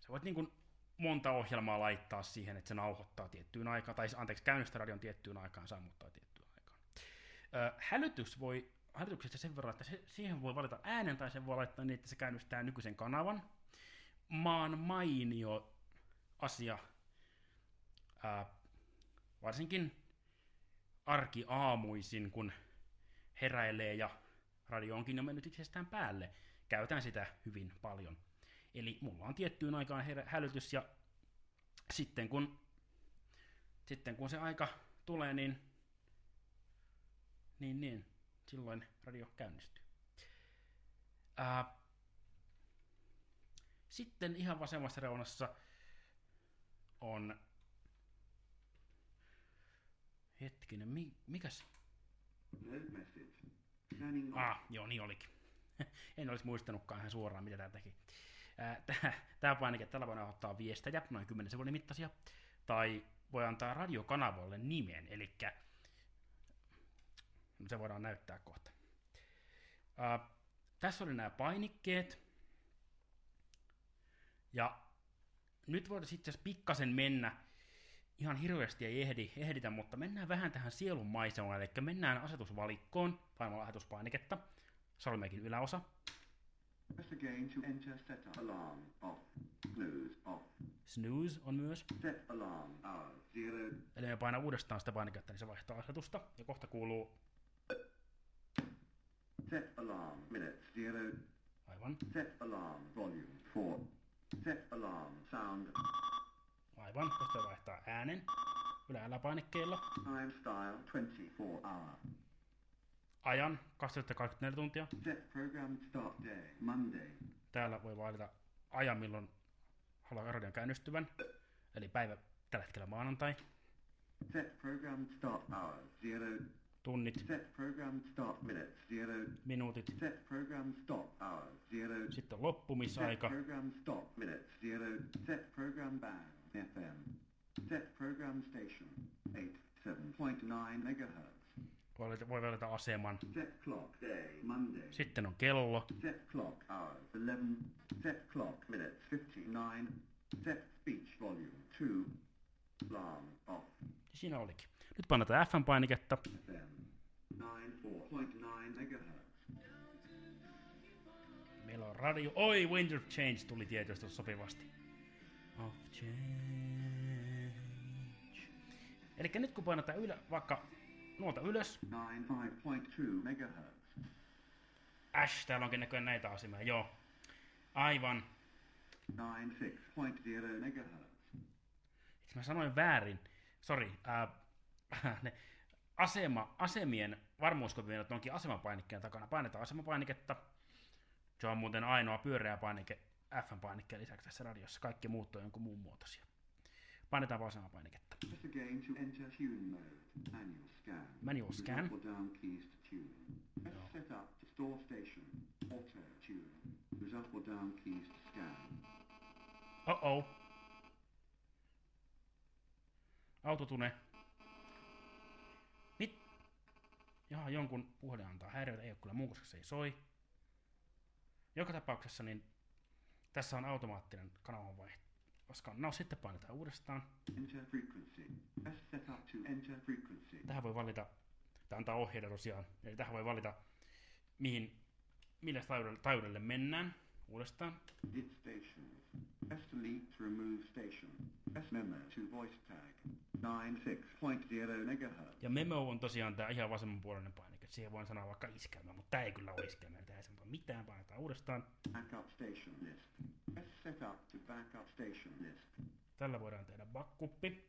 sä voit niin kuin monta ohjelmaa laittaa siihen, että se nauhoittaa tiettyyn aikaan, tai anteeksi, käynnistää radion tiettyyn aikaan, sammuttaa tiettyyn aikaan. Ö, hälytys voi, hälytyksestä sen verran, että se, siihen voi valita äänen, tai sen voi laittaa niin, että se käynnistää nykyisen kanavan. Maan mainio asia, ää, varsinkin arkiaamuisin, kun heräilee ja radio onkin jo mennyt itsestään päälle. Käytän sitä hyvin paljon. Eli mulla on tiettyyn aikaan hälytys ja sitten kun, sitten kun se aika tulee, niin, niin, niin silloin radio käynnistyy. Ää, sitten ihan vasemmassa reunassa on... Hetkinen, mi, mikäs? Off. Ah, joo, niin olikin. en olisi muistanutkaan ihan suoraan, mitä tämä teki. Tämä painike, tällä voidaan ottaa viestejä, noin 10 sekunnin mittaisia, tai voi antaa radiokanavalle nimen, eli se voidaan näyttää kohta. Ää, tässä oli nämä painikkeet, ja nyt voitaisiin itse asiassa pikkasen mennä, ihan hirveästi ei ehdi, ehditä, mutta mennään vähän tähän sielun maisemaan, eli mennään asetusvalikkoon, painamalla asetuspainiketta, salmeekin yläosa, Press again to enter setup. Alarm off. Snooze off. snooze on myös, Set alarm hour zero. eli me painaa uudestaan sitä painiketta, niin se vaihtaa asetusta, ja kohta kuuluu, Set alarm minutes zero. aivan, Set alarm volume four. Set alarm sound. aivan, kohta se vaihtaa äänen, ylä-alapainikkeella, Time style 24 hour. Ajan, 2024 tuntia, Set program start day Monday. täällä voi valita ajan, milloin haluaa radion käynnistyvän, eli päivä tällä hetkellä maanantai, Set program start hour zero. tunnit, Set program start minutes zero. minuutit, Set program stop hour zero. sitten Set loppumisaika, program stop minutes zero. Set program band FM. Set program station 87.9 megahertz. Voi valita, voi valita aseman, day sitten on kello, Set clock hours 11. Set clock minutes 59. Set speech volume 2. Alarm off. siinä olikin. Nyt painetaan FM-painiketta, FM 94.9 megahertz. meillä on radio, oi Wind of Change tuli tietysti sopivasti. Of Change. Eli nyt kun painetaan ylä, vaikka nuolta ylös, 95.2 megahertz. Ash, täällä onkin näköjään näitä asemia, joo. Aivan. 96.0 megahertz. Itse mä sanoin väärin. Sori. Äh, ne asema, asemien varmuuskopiot onkin asemapainikkeen takana. Painetaan asemapainiketta. Se on muuten ainoa pyöreä painike FM-painikkeen lisäksi tässä radiossa. Kaikki muut on jonkun muun muotoisia. Painetaan vaan to enter tune mode. Manual scan. Manual scan. down keys to tune. Press set up to store station. Auto tune. Down keys to scan. Oh-oh. Autotune. Mit? Jaha, jonkun puhelin antaa häiriöitä, ei ole kyllä muu, koska se ei soi. Joka tapauksessa niin tässä on automaattinen kanavan no sitten painetaan uudestaan. Enter frequency. Set up to enter frequency. Tähän voi valita, tämä antaa ohjeita tosiaan, eli tähän voi valita mihin, millä taajuudelle, taajuudelle mennään uudestaan. Edit stations. Press delete to remove station. Press memo to voice tag. 96.0 megahertz. Ja memo on tosiaan tämä ihan vasemmanpuolinen painike. Siihen voin sanoa vaikka iskelmä, mutta tämä ei kyllä ole iskelmä. Tämä ei sanota mitään, painetaan uudestaan. Backup station list. Press set up to backup station list. Tällä voidaan tehdä backuppi.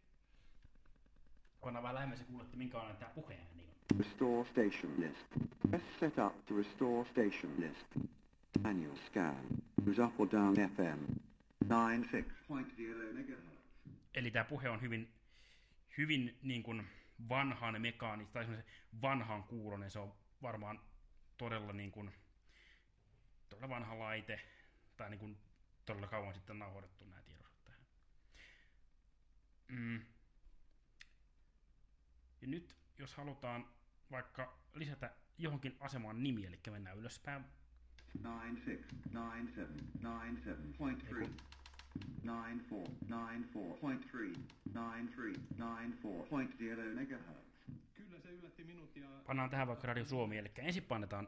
Pannaan vähän lähemmäs ja kuulette, minkälainen tämä puheääni on. Restore station list. Press set up to restore station list. Manual scan. Use up or down FM. 96.0 megahertz. Eli tämä puhe on hyvin, hyvin niin kuin vanhan mekaanista, tai semmoisen vanhan kuulonen. Se on varmaan todella niin kuin, todella vanha laite, tai niin kuin todella kauan sitten nauhoitettu nämä tiedot tähän. Mm. Ja nyt, jos halutaan vaikka lisätä johonkin asemaan nimi, eli mennään ylöspäin, 96, 97, 97.3. 94, 94.3. 93, 94.0 megahertz. Kyllä se yllätti minut ja pannaan tähän vaikka Radio Suomi, eli ensin painetaan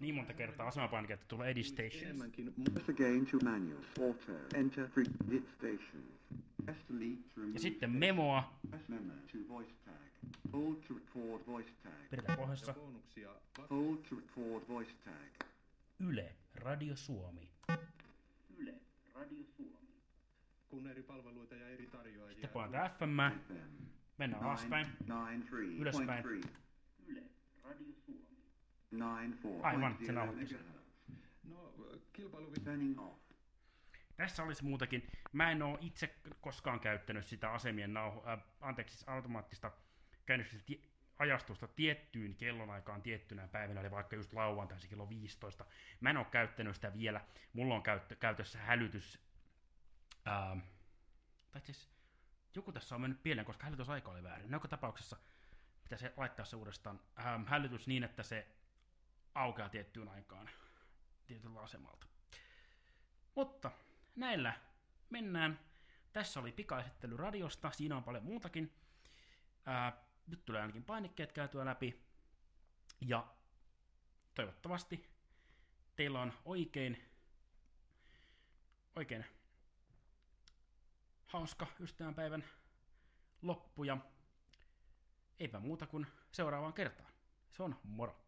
niin monta kertaa asemapainiketta, että tulee Edit Stations. Ja sitten memoa. Pidetään pohjassa. Hold to record voice tag. Yle, Radio Suomi. kun eri palveluita ja eri tarjoajia. Sitten painetaan FM. FM. Mennään alaspäin. 93.3. Ylöspäin. Aivan, se nauhoitti sen. No, kilpailu Turning off. Tässä olisi muutakin. Mä en oo itse koskaan käyttänyt sitä asemien nauho, äh, anteeksi, siis automaattista käännöstä ajastusta tiettyyn kellonaikaan tiettynä päivänä, eli vaikka just lauantaisin kello 15. Mä en oo käyttänyt sitä vielä. Mulla on käyttö, käytössä hälytys... Ähm, tai siis joku tässä on mennyt pieleen, koska hälytysaika oli väärin. No, tapauksessa pitäisi laittaa se uudestaan. Ähm, hälytys niin, että se aukeaa tiettyyn aikaan tietyllä asemalta. Mutta näillä mennään. Tässä oli pikaesittely radiosta, siinä on paljon muutakin. Ää, nyt tulee ainakin painikkeet käytyä läpi. Ja toivottavasti teillä on oikein, oikein hauska ystävänpäivän loppu ja eipä muuta kuin seuraavaan kertaan. Se on moro.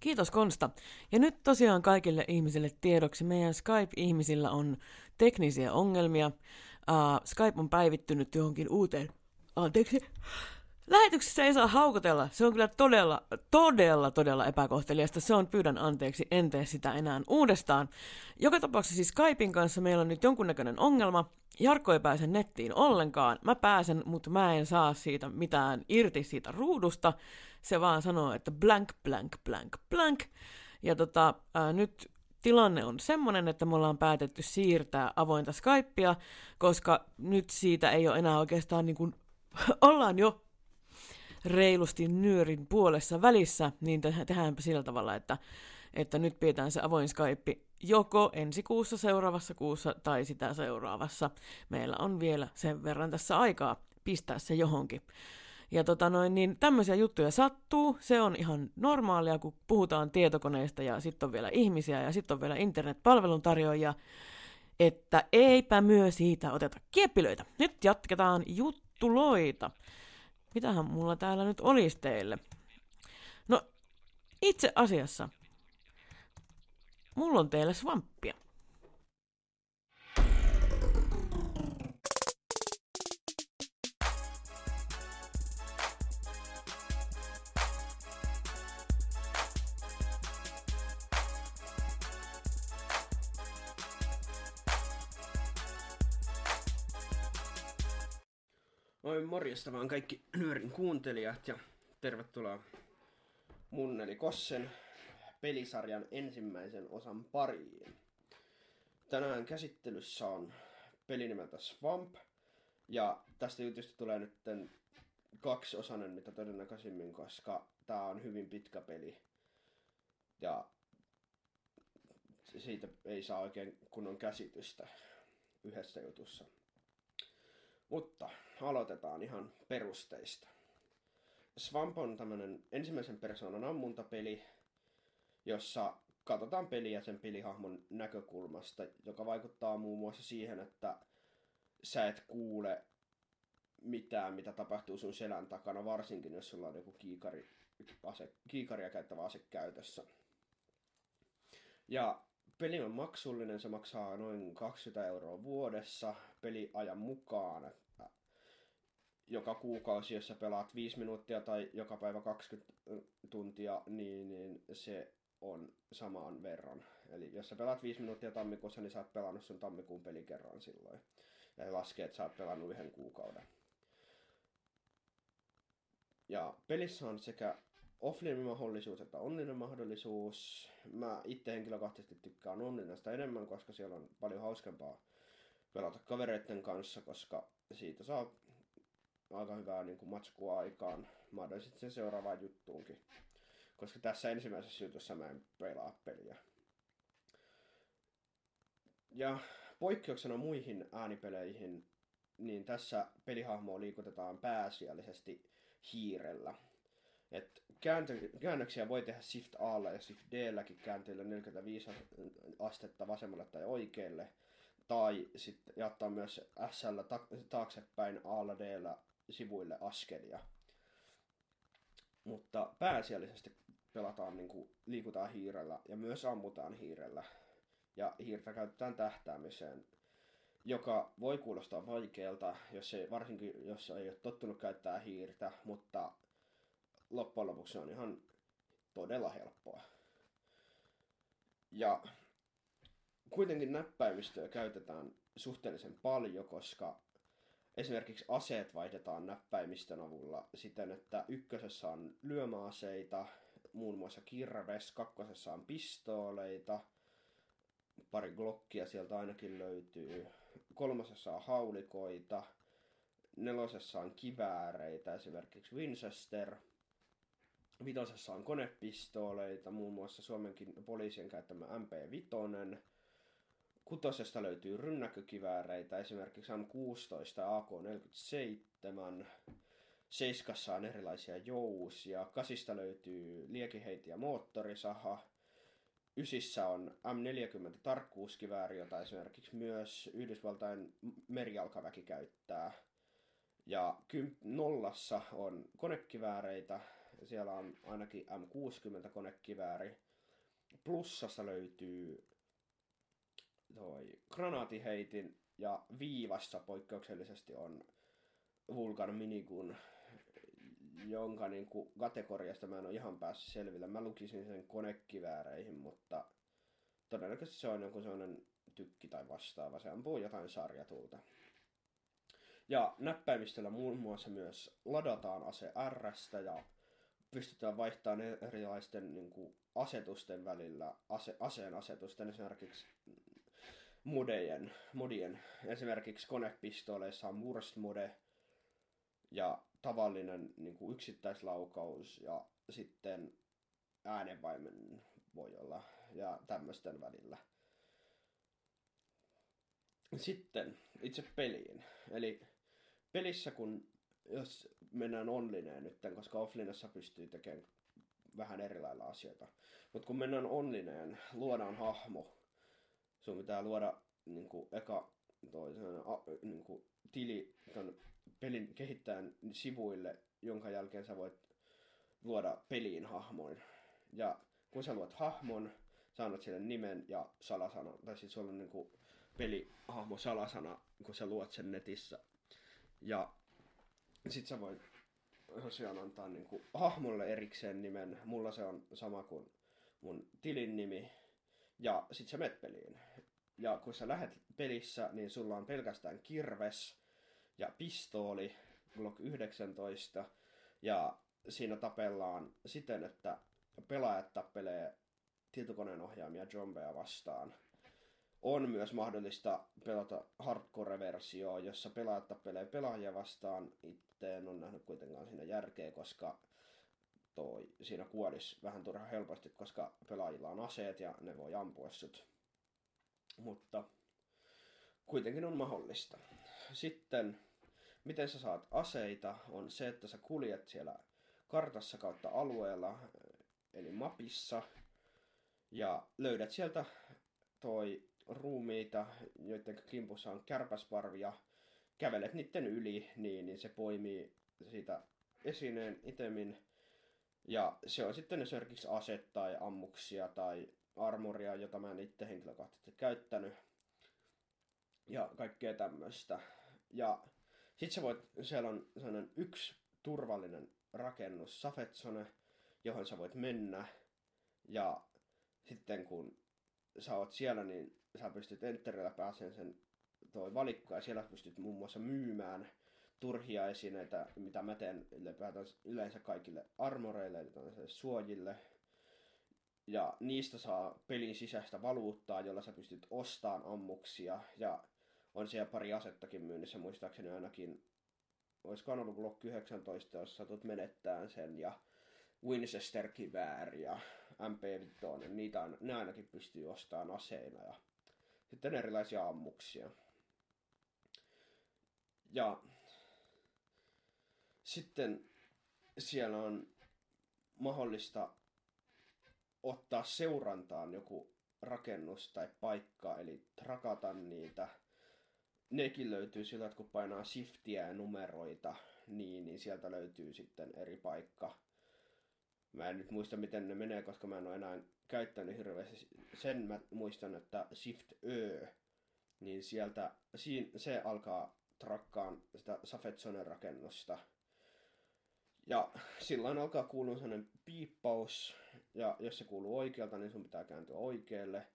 Kiitos Konsta. Ja nyt tosiaan kaikille ihmisille tiedoksi, meidän Skype-ihmisillä on teknisiä ongelmia. Uh, Skype on päivittynyt johonkin uuteen. Anteeksi. Lähetyksessä ei saa haukotella. Se on kyllä todella, todella, todella epäkohteliasta. Se on, pyydän anteeksi, en tee sitä enää uudestaan. Joka tapauksessa siis Skypein kanssa meillä on nyt jonkunnäköinen ongelma. Jarkko ei pääse nettiin ollenkaan. Mä pääsen, mutta mä en saa siitä mitään irti siitä ruudusta. Se vaan sanoo, että blank, blank, blank, blank. Ja tota, ää, nyt tilanne on semmoinen, että me ollaan päätetty siirtää avointa Skypea, koska nyt siitä ei ole enää oikeastaan niin kuin, ollaan jo reilusti nyörin puolessa välissä, niin te- tehdäänpä sillä tavalla, että, että nyt pidetään se avoin Skype joko ensi kuussa, seuraavassa kuussa tai sitä seuraavassa. Meillä on vielä sen verran tässä aikaa pistää se johonkin. Ja tota noin, niin tämmöisiä juttuja sattuu, se on ihan normaalia, kun puhutaan tietokoneista ja sitten on vielä ihmisiä ja sitten on vielä internetpalveluntarjoajia, että eipä myö siitä oteta kieppilöitä. Nyt jatketaan juttuloita. Mitähän mulla täällä nyt olisi teille? No, itse asiassa, mulla on teille svamppia. Morjesta vaan kaikki nyörin kuuntelijat ja tervetuloa mun eli Kossen pelisarjan ensimmäisen osan pariin. Tänään käsittelyssä on peli nimeltä Swamp ja tästä jutusta tulee nyt kaksiosainen mitä todennäköisimmin, koska tää on hyvin pitkä peli ja siitä ei saa oikein kunnon käsitystä yhdessä jutussa. Mutta aloitetaan ihan perusteista. Swamp on tämmönen ensimmäisen persoonan ammuntapeli, jossa katsotaan peliä sen pelihahmon näkökulmasta, joka vaikuttaa muun muassa siihen, että sä et kuule mitään, mitä tapahtuu sun selän takana, varsinkin jos sulla on joku kiikari, ase, kiikaria käyttävä ase käytössä. Ja peli on maksullinen, se maksaa noin 20 euroa vuodessa peliajan mukaan. Joka kuukausi, jos sä pelaat 5 minuuttia tai joka päivä 20 tuntia, niin, niin se on samaan verran. Eli jos sä pelaat 5 minuuttia tammikuussa, niin sä oot pelannut sun tammikuun pelikerran silloin. Ja he laskee, että sä oot pelannut yhden kuukauden. Ja pelissä on sekä offline-mahdollisuus että onninen mahdollisuus. Mä itse henkilökohtaisesti tykkään onninasta enemmän, koska siellä on paljon hauskempaa pelata kavereiden kanssa, koska siitä saa aika hyvää niin kuin matskua aikaan mahdollisesti sen seuraavaan juttuunkin. Koska tässä ensimmäisessä jutussa mä en pelaa peliä. Ja poikkeuksena muihin äänipeleihin, niin tässä pelihahmoa liikutetaan pääasiallisesti hiirellä. Et kääntö, käännöksiä voi tehdä Shift A ja Shift D käänteillä 45 astetta vasemmalle tai oikealle. Tai sitten jättää myös SL taaksepäin A D sivuille askelia. Mutta pääasiallisesti pelataan niin kuin, liikutaan hiirellä ja myös ammutaan hiirellä. Ja hiirtä käytetään tähtäämiseen, joka voi kuulostaa vaikealta, jos ei, varsinkin jos ei ole tottunut käyttää hiirtä, mutta loppujen lopuksi se on ihan todella helppoa. Ja kuitenkin näppäimistöä käytetään suhteellisen paljon, koska esimerkiksi aseet vaihdetaan näppäimistön avulla siten, että ykkösessä on lyömäaseita, muun muassa kirves, kakkosessa on pistooleita, pari glokkia sieltä ainakin löytyy, kolmosessa on haulikoita, nelosessa on kivääreitä, esimerkiksi Winchester, vitosessa on konepistooleita, muun muassa Suomenkin poliisien käyttämä MP5, kutosesta löytyy rynnäkkökivääreitä, esimerkiksi M16 ja AK-47, Seiskassa on erilaisia jousia, kasista löytyy liekiheiti ja moottorisaha, Ysissä on M40 tarkkuuskivääri, jota esimerkiksi myös Yhdysvaltain merijalkaväki käyttää. Ja nollassa on konekivääreitä, siellä on ainakin M60 konekivääri. Plussassa löytyy toi granaatiheitin ja viivassa poikkeuksellisesti on Vulkan Minigun, jonka niin kuin, kategoriasta mä en ole ihan päässyt selville. Mä lukisin sen konekivääreihin, mutta todennäköisesti se on joku sellainen tykki tai vastaava. Se ampuu jotain sarjatulta. Ja näppäimistöllä muun muassa myös ladataan ase r ja pystytään vaihtamaan erilaisten niin kuin, asetusten välillä, ase, aseen asetusten, esimerkiksi modejen, modien. Esimerkiksi konepistooleissa on burst mode ja tavallinen niin kuin yksittäislaukaus ja sitten äänenvaimen voi olla ja tämmöisten välillä. Sitten itse peliin. Eli pelissä kun, jos mennään onlineen nyt, koska offlinessa pystyy tekemään vähän erilailla asioita. Mutta kun mennään onlineen, luodaan hahmo, sun pitää luoda niin kuin, eka toi, a, niin kuin, tili ton pelin kehittäjän sivuille, jonka jälkeen sä voit luoda peliin hahmon. Ja kun sä luot hahmon, sä annat sille nimen ja salasana, tai siis sulla on niin pelihahmo salasana, kun sä luot sen netissä. Ja sit sä voit tosiaan antaa niin kuin hahmolle erikseen nimen. Mulla se on sama kuin mun tilin nimi. Ja sit sä met peliin. Ja kun sä lähet pelissä, niin sulla on pelkästään kirves ja pistooli, Glock 19. Ja siinä tapellaan siten, että pelaajat tappelee tietokoneen ohjaamia zombeja vastaan. On myös mahdollista pelata hardcore-versioa, jossa pelaajat tappelee pelaajia vastaan. Itse en ole nähnyt kuitenkaan siinä järkeä, koska toi, siinä kuolisi vähän turha helposti, koska pelaajilla on aseet ja ne voi ampua sut mutta kuitenkin on mahdollista. Sitten, miten sä saat aseita, on se, että sä kuljet siellä kartassa kautta alueella, eli mapissa, ja löydät sieltä toi ruumiita, joiden kimpussa on kärpäsparvia, kävelet niiden yli, niin, niin se poimii siitä esineen itemin, ja se on sitten esimerkiksi ase tai ammuksia tai armoria, jota mä en itse henkilökohtaisesti käyttänyt. Ja kaikkea tämmöistä. Ja sit sä voit, siellä on sellainen yksi turvallinen rakennus, Safetsone, johon sä voit mennä. Ja sitten kun sä oot siellä, niin sä pystyt enterillä pääseen sen toi valikko ja siellä pystyt muun muassa myymään turhia esineitä, mitä mä teen yleensä kaikille armoreille, eli suojille, ja niistä saa pelin sisäistä valuuttaa, jolla sä pystyt ostamaan ammuksia. Ja on siellä pari asettakin myynnissä, muistaakseni ainakin, olisikohan ollut Glock 19, jos satut menettää sen, ja Winchester-kivääri ja MP5, niitä on, ne ainakin pystyy ostamaan aseina ja sitten erilaisia ammuksia. Ja sitten siellä on mahdollista ottaa seurantaan joku rakennus tai paikka, eli trakata niitä. Nekin löytyy sillä, että kun painaa shiftiä ja numeroita, niin, niin sieltä löytyy sitten eri paikka. Mä en nyt muista, miten ne menee, koska mä en ole enää käyttänyt hirveästi. Sen mä muistan, että Shift Ö, niin sieltä se alkaa trakkaan sitä Safetsonen rakennusta. Ja silloin alkaa kuulua sellainen piippaus, ja jos se kuuluu oikealta, niin sun pitää kääntyä oikealle,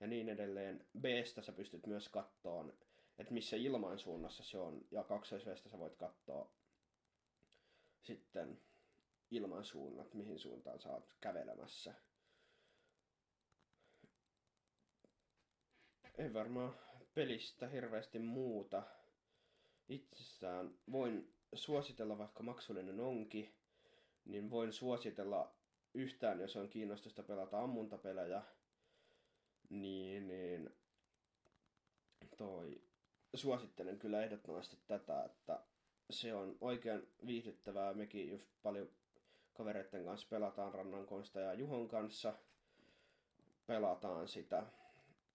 ja niin edelleen. b sä pystyt myös kattoon, että missä ilmansuunnassa se on, ja kaksoisvestä sä voit katsoa sitten ilmansuunnat, mihin suuntaan sä oot kävelemässä. Ei varmaan pelistä hirveästi muuta. Itsessään voin suositella, vaikka maksullinen onkin, niin voin suositella yhtään, jos on kiinnostusta pelata ammuntapelejä, niin, niin toi, suosittelen kyllä ehdottomasti tätä, että se on oikein viihdyttävää. Mekin just paljon kavereiden kanssa pelataan Rannan Konsta ja Juhon kanssa. Pelataan sitä.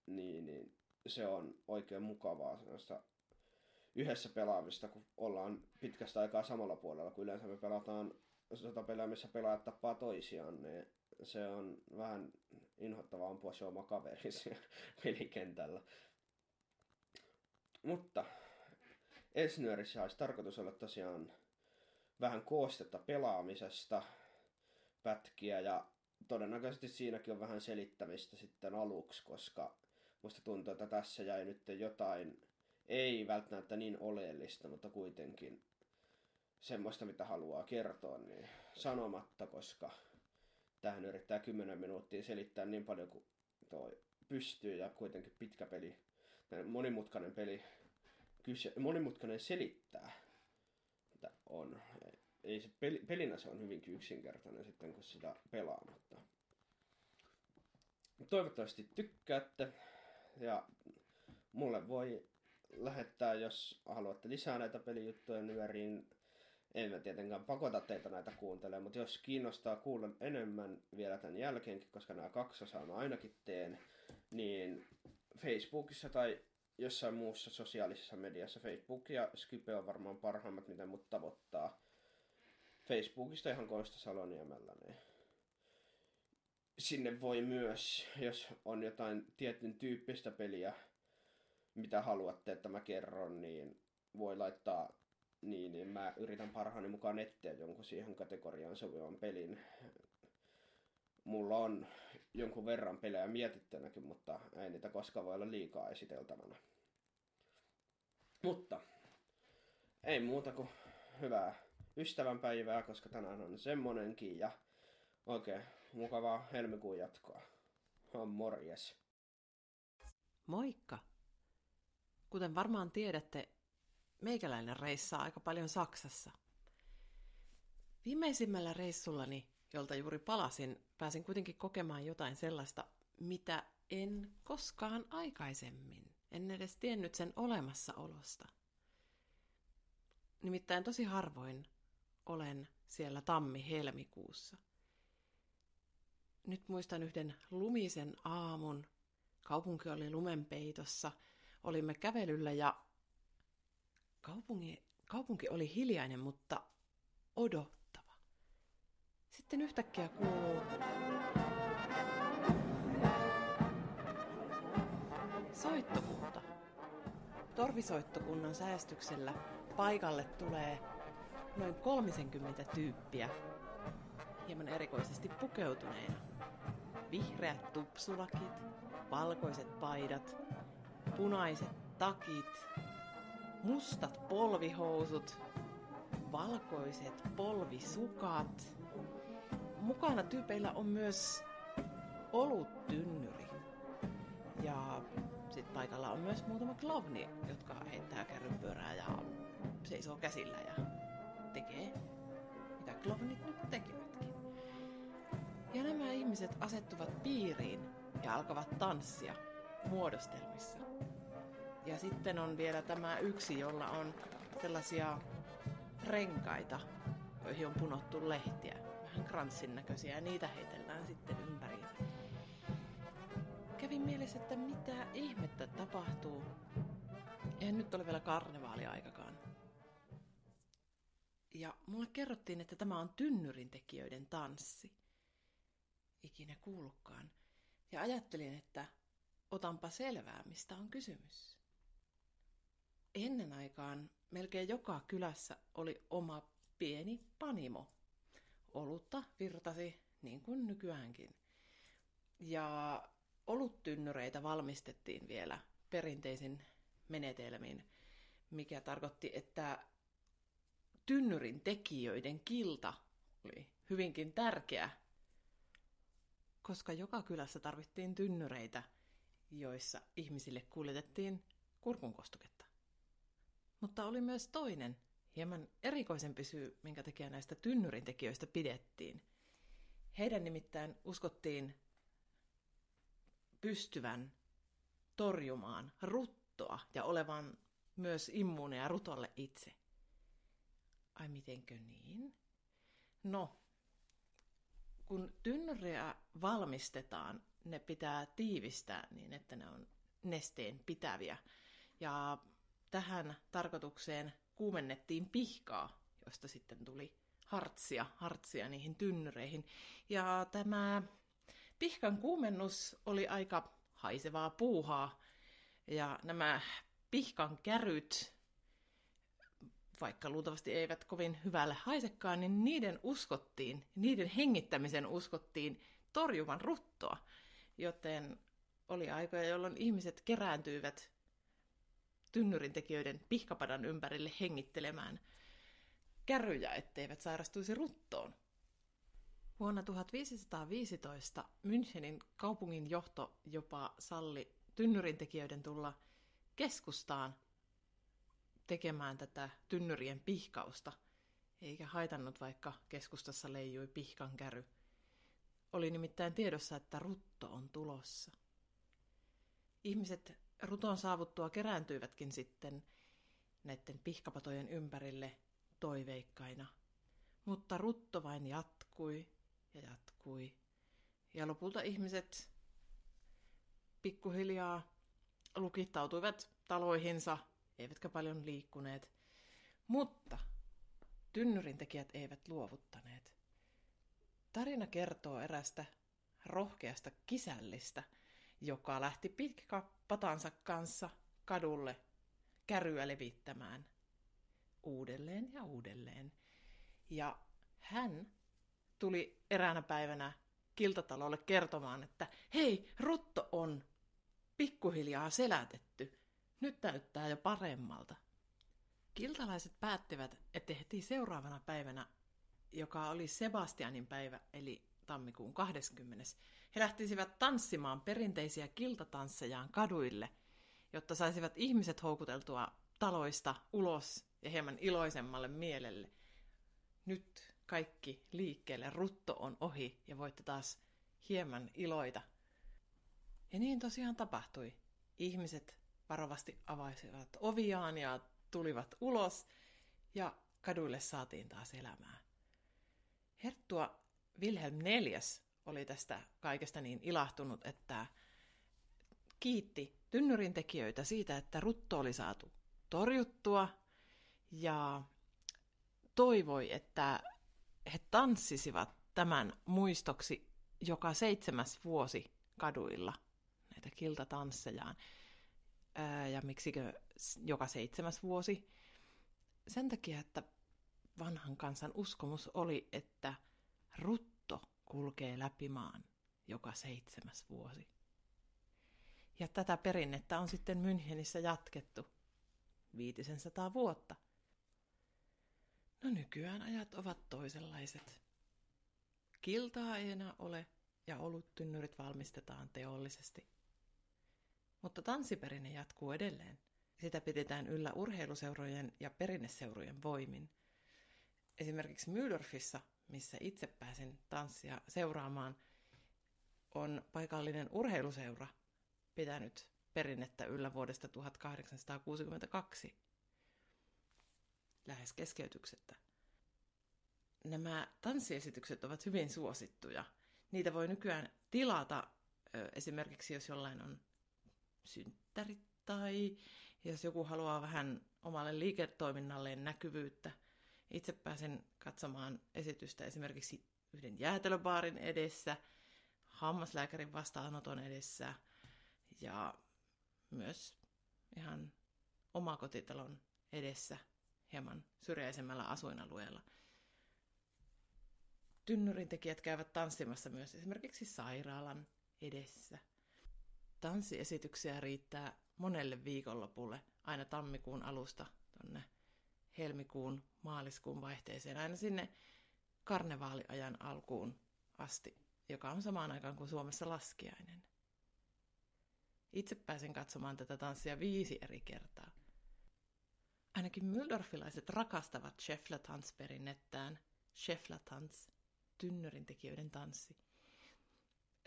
Niin, niin se on oikein mukavaa sellaista yhdessä pelaamista, kun ollaan pitkästä aikaa samalla puolella, kun yleensä me pelataan sotapelejä, missä pelaajat tappaa toisiaan, niin se on vähän inhottavaa ampua se oma kaveri pelikentällä. Mutta Esnyörissä olisi tarkoitus olla tosiaan vähän koostetta pelaamisesta, pätkiä ja todennäköisesti siinäkin on vähän selittämistä sitten aluksi, koska musta tuntuu, että tässä jäi nyt jotain, ei välttämättä niin oleellista, mutta kuitenkin semmoista, mitä haluaa kertoa, niin sanomatta, koska tähän yrittää 10 minuuttia selittää niin paljon kuin toi pystyy ja kuitenkin pitkä peli, monimutkainen peli, kyse, monimutkainen selittää, että on. Ei se peli, pelinä se on hyvinkin yksinkertainen sitten, kun sitä pelaa, mutta toivottavasti tykkäätte ja mulle voi lähettää, jos haluatte lisää näitä pelijuttuja nyöriin. En mä tietenkään pakota teitä näitä kuuntelemaan, mutta jos kiinnostaa kuulla enemmän vielä tämän jälkeenkin, koska nämä kaksosaa mä ainakin teen, niin Facebookissa tai jossain muussa sosiaalisessa mediassa, Facebook ja Skype on varmaan parhaimmat, mitä mut tavoittaa. Facebookista ihan Konsta Saloniemellä, niin sinne voi myös, jos on jotain tietyn tyyppistä peliä, mitä haluatte, että mä kerron, niin voi laittaa niin, niin mä yritän parhaani mukaan etsiä jonkun siihen kategoriaan sopivan pelin. Mulla on jonkun verran pelejä mietittynäkin, mutta ei niitä koskaan voi olla liikaa esiteltävänä. Mutta ei muuta kuin hyvää ystävänpäivää, koska tänään on semmonenkin ja oikein mukavaa helmikuun jatkoa. On morjes. Moikka! Kuten varmaan tiedätte, meikäläinen reissaa aika paljon Saksassa. Viimeisimmällä reissullani, jolta juuri palasin, pääsin kuitenkin kokemaan jotain sellaista, mitä en koskaan aikaisemmin. En edes tiennyt sen olemassaolosta. Nimittäin tosi harvoin olen siellä tammi-helmikuussa. Nyt muistan yhden lumisen aamun. Kaupunki oli lumenpeitossa. Olimme kävelyllä ja kaupunki, kaupunki oli hiljainen, mutta odottava. Sitten yhtäkkiä kuuluu soittokunta. Torvisoittokunnan säästyksellä paikalle tulee noin 30 tyyppiä, hieman erikoisesti pukeutuneena. Vihreät tupsulakit, valkoiset paidat, punaiset takit, mustat polvihousut, valkoiset polvisukat. Mukana tyypeillä on myös oluttynnyri. Ja sitten paikalla on myös muutama klovni, jotka heittää kärrypyörää ja seisoo käsillä ja tekee mitä klovnit nyt tekevätkin. Ja nämä ihmiset asettuvat piiriin ja alkavat tanssia muodostelmissa. Ja sitten on vielä tämä yksi, jolla on sellaisia renkaita, joihin on punottu lehtiä, vähän kranssin näköisiä ja niitä heitellään sitten ympäri. Kävin mielessä, että mitä ihmettä tapahtuu. Eihän nyt ole vielä karnevaaliaikakaan. Ja mulle kerrottiin, että tämä on tynnyrin tekijöiden tanssi. Ikinä kuullutkaan. Ja ajattelin, että otanpa selvää, mistä on kysymys. Ennen aikaan melkein joka kylässä oli oma pieni panimo. Olutta virtasi niin kuin nykyäänkin. Ja oluttynnyreitä valmistettiin vielä perinteisin menetelmin, mikä tarkoitti, että tynnyrin tekijöiden kilta oli hyvinkin tärkeä, koska joka kylässä tarvittiin tynnyreitä, joissa ihmisille kuljetettiin kurkunkostuketta. Mutta oli myös toinen, hieman erikoisempi syy, minkä takia näistä tynnyrin tekijöistä pidettiin. Heidän nimittäin uskottiin pystyvän torjumaan ruttoa ja olevan myös immuuneja rutolle itse. Ai mitenkö niin? No, kun tynnyriä valmistetaan, ne pitää tiivistää niin, että ne on nesteen pitäviä. Ja tähän tarkoitukseen kuumennettiin pihkaa, josta sitten tuli hartsia, hartsia niihin tynnyreihin. Ja tämä pihkan kuumennus oli aika haisevaa puuhaa. Ja nämä pihkan käryt, vaikka luultavasti eivät kovin hyvälle haisekaan, niin niiden uskottiin, niiden hengittämisen uskottiin torjuvan ruttoa. Joten oli aikoja, jolloin ihmiset kerääntyivät tynnyrintekijöiden pihkapadan ympärille hengittelemään kärryjä, etteivät sairastuisi ruttoon. Vuonna 1515 Münchenin kaupungin johto jopa salli tynnyrintekijöiden tulla keskustaan tekemään tätä tynnyrien pihkausta, eikä haitannut vaikka keskustassa leijui pihkan käry. Oli nimittäin tiedossa, että rutto on tulossa. Ihmiset ruton saavuttua kerääntyivätkin sitten näiden pihkapatojen ympärille toiveikkaina. Mutta rutto vain jatkui ja jatkui. Ja lopulta ihmiset pikkuhiljaa lukittautuivat taloihinsa, eivätkä paljon liikkuneet. Mutta tynnyrintekijät eivät luovuttaneet. Tarina kertoo erästä rohkeasta kisällistä, joka lähti pitkä patansa kanssa kadulle käryä levittämään uudelleen ja uudelleen. Ja hän tuli eräänä päivänä kiltatalolle kertomaan, että hei, rutto on pikkuhiljaa selätetty. Nyt näyttää jo paremmalta. Kiltalaiset päättivät, että heti seuraavana päivänä, joka oli Sebastianin päivä, eli tammikuun 20. He lähtisivät tanssimaan perinteisiä kiltatanssejaan kaduille, jotta saisivat ihmiset houkuteltua taloista ulos ja hieman iloisemmalle mielelle. Nyt kaikki liikkeelle, rutto on ohi ja voitte taas hieman iloita. Ja niin tosiaan tapahtui. Ihmiset varovasti avaisivat oviaan ja tulivat ulos ja kaduille saatiin taas elämää. Herttua Wilhelm IV oli tästä kaikesta niin ilahtunut, että kiitti tynnyrin tekijöitä siitä, että rutto oli saatu torjuttua ja toivoi, että he tanssisivat tämän muistoksi joka seitsemäs vuosi kaduilla näitä kiltatanssejaan. Ja miksikö joka seitsemäs vuosi? Sen takia, että vanhan kansan uskomus oli, että rutto kulkee läpi maan joka seitsemäs vuosi. Ja tätä perinnettä on sitten Münchenissä jatkettu viitisen sataa vuotta. No nykyään ajat ovat toisenlaiset. Kiltaa ei enää ole ja oluttynnyrit valmistetaan teollisesti. Mutta tanssiperinne jatkuu edelleen. Sitä pidetään yllä urheiluseurojen ja perinneseurojen voimin. Esimerkiksi Mühldorfissa, missä itse pääsin tanssia seuraamaan, on paikallinen urheiluseura pitänyt perinnettä yllä vuodesta 1862 lähes keskeytyksettä. nämä tanssiesitykset ovat hyvin suosittuja. Niitä voi nykyään tilata esimerkiksi, jos jollain on synttärit tai jos joku haluaa vähän omalle liiketoiminnalleen näkyvyyttä. Itse pääsen katsomaan esitystä esimerkiksi yhden jäätelöbaarin edessä, hammaslääkärin vastaanoton edessä ja myös ihan omakotitalon edessä hieman syrjäisemmällä asuinalueella. Tynnyrintekijät käyvät tanssimassa myös esimerkiksi sairaalan edessä. Tanssiesityksiä riittää monelle viikonlopulle aina tammikuun alusta tonne helmikuun, maaliskuun vaihteeseen, aina sinne karnevaaliajan alkuun asti, joka on samaan aikaan kuin Suomessa laskiainen. Itse pääsen katsomaan tätä tanssia viisi eri kertaa. Ainakin Müldorfilaiset rakastavat Scheffler-tansperinnettään, Scheffler-tans, tynnyrin tekijöiden tanssi.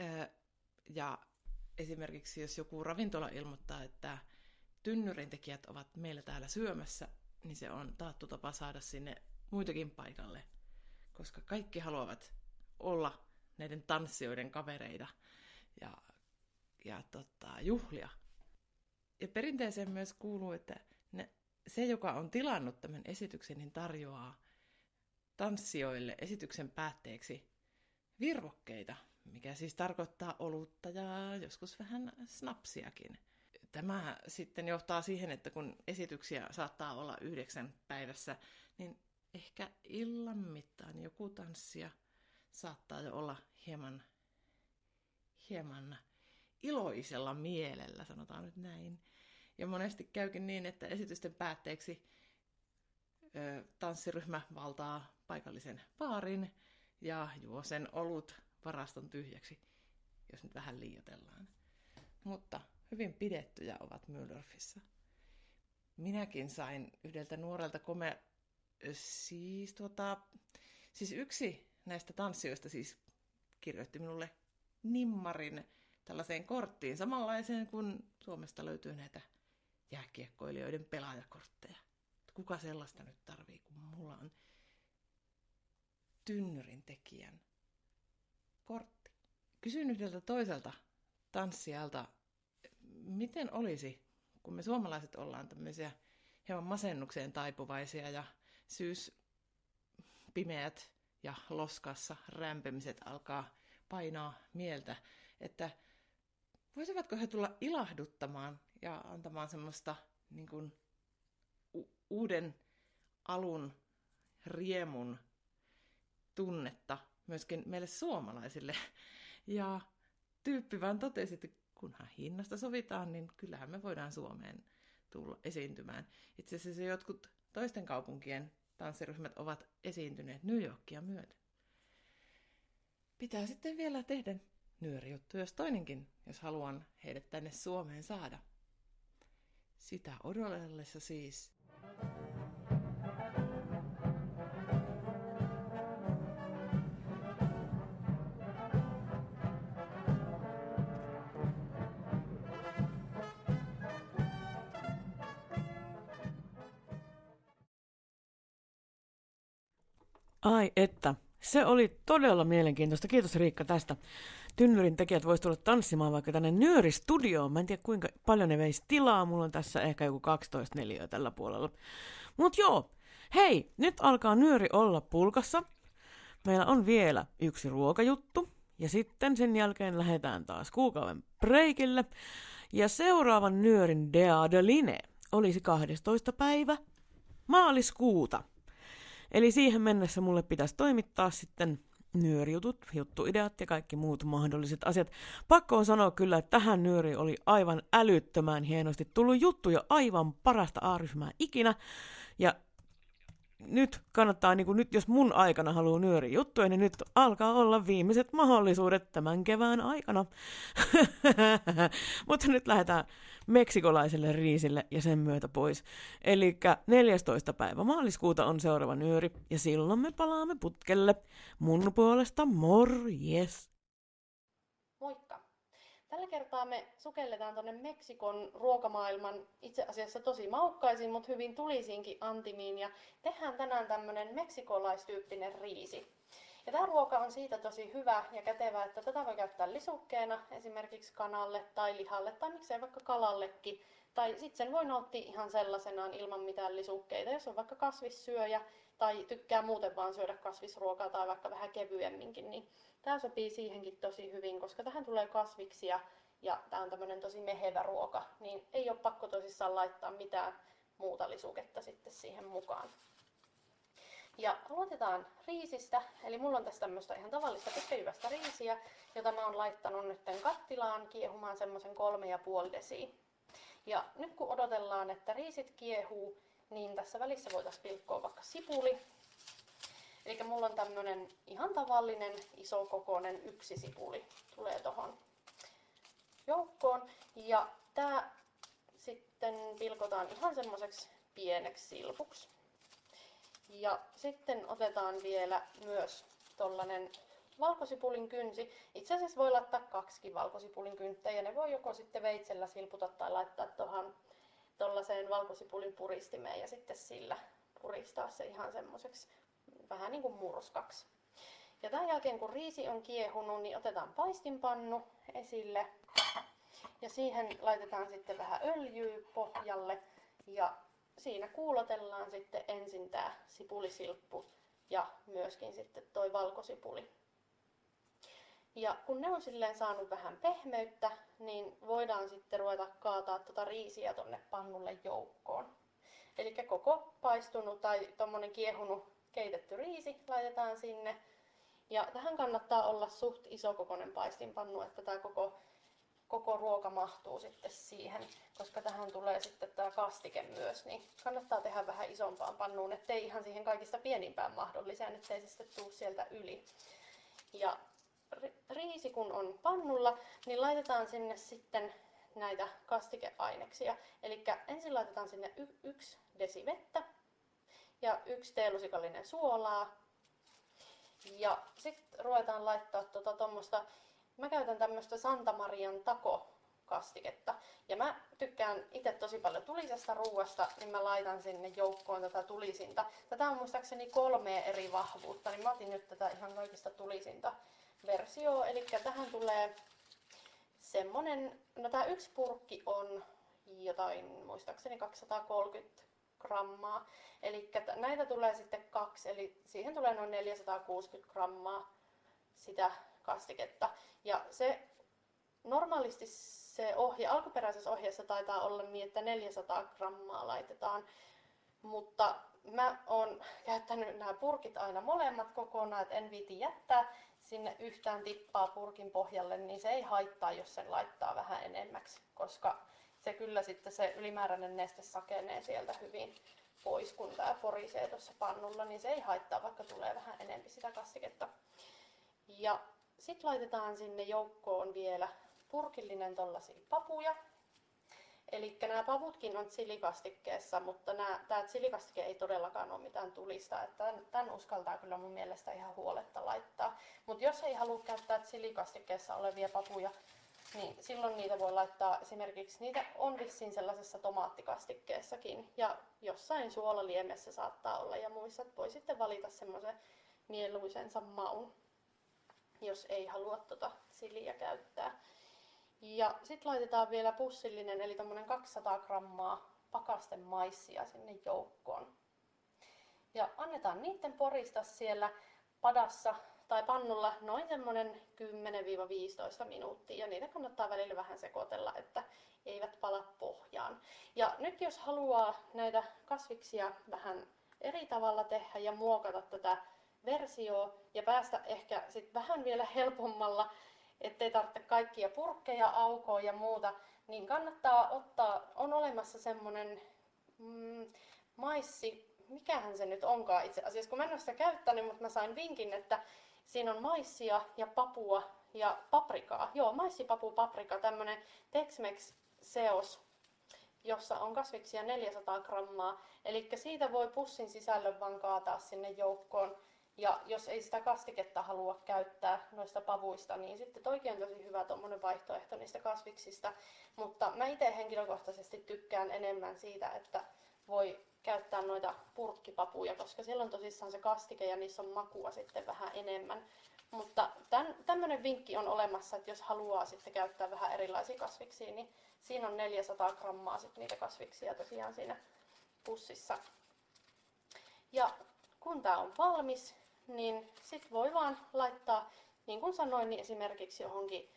Öö, ja esimerkiksi jos joku ravintola ilmoittaa, että tynnyrin tekijät ovat meillä täällä syömässä, niin se on taattu tapa saada sinne muitakin paikalle, koska kaikki haluavat olla näiden tanssijoiden kavereita ja, ja tota, juhlia. Ja perinteeseen myös kuuluu, että ne, se, joka on tilannut tämän esityksen, niin tarjoaa tanssijoille esityksen päätteeksi virvokkeita, mikä siis tarkoittaa olutta ja joskus vähän snapsiakin. Tämä sitten johtaa siihen, että kun esityksiä saattaa olla yhdeksän päivässä, niin ehkä illan mittaan joku tanssia saattaa jo olla hieman, hieman iloisella mielellä, sanotaan nyt näin. Ja monesti käykin niin, että esitysten päätteeksi ö, tanssiryhmä valtaa paikallisen baarin ja juo sen olut varaston tyhjäksi, jos nyt vähän liioitellaan. Mutta hyvin pidettyjä ovat Mühldorfissa. Minäkin sain yhdeltä nuorelta kome... Siis, tuota, siis yksi näistä tanssijoista siis kirjoitti minulle nimmarin tällaiseen korttiin, samanlaiseen kuin Suomesta löytyy näitä jääkiekkoilijoiden pelaajakortteja. Kuka sellaista nyt tarvii, kun mulla on tynnyrin tekijän kortti. Kysyin yhdeltä toiselta tanssijalta, miten olisi, kun me suomalaiset ollaan tämmöisiä hieman masennukseen taipuvaisia ja syys pimeät ja loskassa rämpemiset alkaa painaa mieltä, että voisivatko he tulla ilahduttamaan ja antamaan semmoista niin kuin, u- uuden alun riemun tunnetta myöskin meille suomalaisille. Ja tyyppi vaan totesi, että kunhan hinnasta sovitaan, niin kyllähän me voidaan Suomeen tulla esiintymään. Itse asiassa jotkut toisten kaupunkien tanssiryhmät ovat esiintyneet New Yorkia myöten. Pitää sitten vielä tehdä nyörijuttu, jos toinenkin, jos haluan heidät tänne Suomeen saada. Sitä odotellessa siis. Ai että, se oli todella mielenkiintoista. Kiitos Riikka tästä. Tynnyrin tekijät voisi tulla tanssimaan vaikka tänne Nyöri-studioon. Mä en tiedä kuinka paljon ne veisi tilaa. Mulla on tässä ehkä joku 12 neliöä tällä puolella. Mut joo, hei, nyt alkaa Nyöri olla pulkassa. Meillä on vielä yksi ruokajuttu. Ja sitten sen jälkeen lähdetään taas kuukauden breikille. Ja seuraavan Nyörin Dea de Line olisi 12. päivä maaliskuuta. Eli siihen mennessä mulle pitäisi toimittaa sitten nyörijutut, juttuideat ja kaikki muut mahdolliset asiat. Pakko on sanoa kyllä, että tähän nyöri oli aivan älyttömän hienosti tullut juttu ja aivan parasta A-ryhmää ikinä. Ja nyt kannattaa, niin kuin nyt jos mun aikana haluaa nyöri juttuja, niin nyt alkaa olla viimeiset mahdollisuudet tämän kevään aikana. Mutta nyt lähdetään meksikolaiselle riisille ja sen myötä pois. Eli 14. päivä maaliskuuta on seuraava nyöri ja silloin me palaamme putkelle. Mun puolesta morjes! Moikka! Tällä kertaa me sukelletaan tuonne Meksikon ruokamaailman itse asiassa tosi maukkaisiin, mutta hyvin tulisiinkin antimiin ja tehdään tänään tämmönen meksikolaistyyppinen riisi. Ja tämä ruoka on siitä tosi hyvä ja kätevä, että tätä voi käyttää lisukkeena esimerkiksi kanalle tai lihalle tai miksei vaikka kalallekin. Tai sitten sen voi nauttia ihan sellaisenaan ilman mitään lisukkeita, jos on vaikka kasvissyöjä tai tykkää muuten vaan syödä kasvisruokaa tai vaikka vähän kevyemminkin, niin tämä sopii siihenkin tosi hyvin, koska tähän tulee kasviksia ja tämä on tämmöinen tosi mehevä ruoka, niin ei ole pakko tosissaan laittaa mitään muuta lisuketta sitten siihen mukaan. Ja aloitetaan riisistä, eli mulla on tässä tämmöistä ihan tavallista pitkäjyvästä riisiä, jota mä oon laittanut nyt kattilaan kiehumaan semmoisen kolme ja puoli desiä. Ja nyt kun odotellaan, että riisit kiehuu, niin tässä välissä voitaisiin pilkkoa vaikka sipuli. Eli mulla on tämmönen ihan tavallinen iso kokoinen yksi sipuli tulee tohon joukkoon. Ja tää sitten pilkotaan ihan semmoiseksi pieneksi silpuksi. Ja sitten otetaan vielä myös tollanen valkosipulin kynsi. Itse asiassa voi laittaa kaksi valkosipulin kynttä ja ne voi joko sitten veitsellä silputa tai laittaa tuohon tuollaiseen valkosipulin puristimeen ja sitten sillä puristaa se ihan semmoiseksi vähän niin kuin murskaksi. Ja tämän jälkeen kun riisi on kiehunut, niin otetaan paistinpannu esille. Ja siihen laitetaan sitten vähän öljyä pohjalle ja siinä kuulotellaan sitten ensin tämä sipulisilppu ja myöskin sitten toi valkosipuli. Ja kun ne on silleen saanut vähän pehmeyttä, niin voidaan sitten ruveta kaataa tuota riisiä tonne pannulle joukkoon. Eli koko paistunut tai tommonen kiehunut keitetty riisi laitetaan sinne. Ja tähän kannattaa olla suht isokokoinen paistinpannu, että tämä koko, koko ruoka mahtuu sitten siihen, koska tähän tulee sitten tämä kastike myös, niin kannattaa tehdä vähän isompaan pannuun, ettei ihan siihen kaikista pienimpään mahdolliseen, ettei se sitten tuu sieltä yli. Ja riisi kun on pannulla, niin laitetaan sinne sitten näitä kastikeaineksia. Eli ensin laitetaan sinne y- yksi desi vettä ja yksi teelusikallinen suolaa. Ja sitten ruvetaan laittaa tota tommosta, mä käytän tämmöstä Santa Marian tako kastiketta. Ja mä tykkään itse tosi paljon tulisesta ruuasta, niin mä laitan sinne joukkoon tätä tulisinta. Tätä on muistaakseni kolme eri vahvuutta, niin mä otin nyt tätä ihan kaikista tulisinta versio. Eli tähän tulee semmonen, no tää yksi purkki on jotain muistaakseni 230 grammaa. Eli näitä tulee sitten kaksi, eli siihen tulee noin 460 grammaa sitä kastiketta. Ja se normaalisti se ohje, alkuperäisessä ohjeessa taitaa olla niin, että 400 grammaa laitetaan, mutta mä oon käyttänyt nämä purkit aina molemmat kokonaan, että en viiti jättää sinne yhtään tippaa purkin pohjalle, niin se ei haittaa, jos sen laittaa vähän enemmäksi, koska se kyllä sitten se ylimääräinen neste sakenee sieltä hyvin pois, kun tämä porisee tuossa pannulla, niin se ei haittaa, vaikka tulee vähän enemmän sitä kastiketta. Ja sitten laitetaan sinne joukkoon vielä purkillinen tollasia papuja. Eli nämä pavutkin on chilikastikkeessa, mutta tämä chilikastike ei todellakaan ole mitään tulista. Että tämän, tämän uskaltaa kyllä mun mielestä ihan huoletta laittaa. Mutta jos ei halua käyttää chilikastikkeessa olevia papuja, niin silloin niitä voi laittaa esimerkiksi, niitä on vissiin sellaisessa tomaattikastikkeessakin. Ja jossain suolaliemessä saattaa olla ja muissa voi sitten valita semmoisen mieluisensa maun, jos ei halua tota siliä käyttää. Ja sitten laitetaan vielä pussillinen, eli tämmöinen 200 grammaa pakasten maissia sinne joukkoon. Ja annetaan niiden porista siellä padassa tai pannulla noin semmoinen 10-15 minuuttia. Ja niitä kannattaa välillä vähän sekoitella, että eivät pala pohjaan. Ja nyt jos haluaa näitä kasviksia vähän eri tavalla tehdä ja muokata tätä versioa ja päästä ehkä sit vähän vielä helpommalla ettei tarvitse kaikkia purkkeja aukoa ja muuta, niin kannattaa ottaa, on olemassa semmonen mm, maissi, mikähän se nyt onkaan itse asiassa, kun mä en ole sitä käyttänyt, mutta mä sain vinkin, että siinä on maissia ja papua ja paprikaa. Joo, maissi-papu, paprika, tämmönen Tex-Mex seos, jossa on kasviksia 400 grammaa. Eli siitä voi pussin sisällön vaan kaataa sinne joukkoon Ja jos ei sitä kastiketta halua käyttää noista pavuista, niin sitten toikin on tosi hyvä tuommoinen vaihtoehto niistä kasviksista. Mutta mä itse henkilökohtaisesti tykkään enemmän siitä, että voi käyttää noita purkkipapuja, koska siellä on tosissaan se kastike ja niissä on makua sitten vähän enemmän. Mutta tämmöinen vinkki on olemassa, että jos haluaa sitten käyttää vähän erilaisia kasviksia, niin siinä on 400 grammaa sitten niitä kasviksia tosiaan siinä pussissa. Ja kun tämä on valmis, niin sitten voi vaan laittaa, niin kuin sanoin, niin esimerkiksi johonkin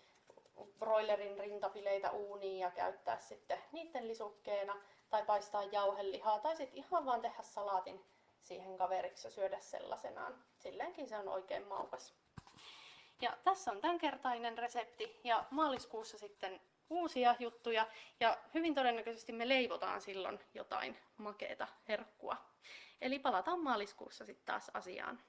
broilerin rintapileitä uuniin ja käyttää sitten niiden lisukkeena tai paistaa jauhelihaa tai sitten ihan vaan tehdä salaatin siihen kaveriksi ja syödä sellaisenaan. Silleenkin se on oikein maukas. Ja tässä on tämänkertainen resepti ja maaliskuussa sitten uusia juttuja ja hyvin todennäköisesti me leivotaan silloin jotain makeeta herkkua. Eli palataan maaliskuussa sitten taas asiaan.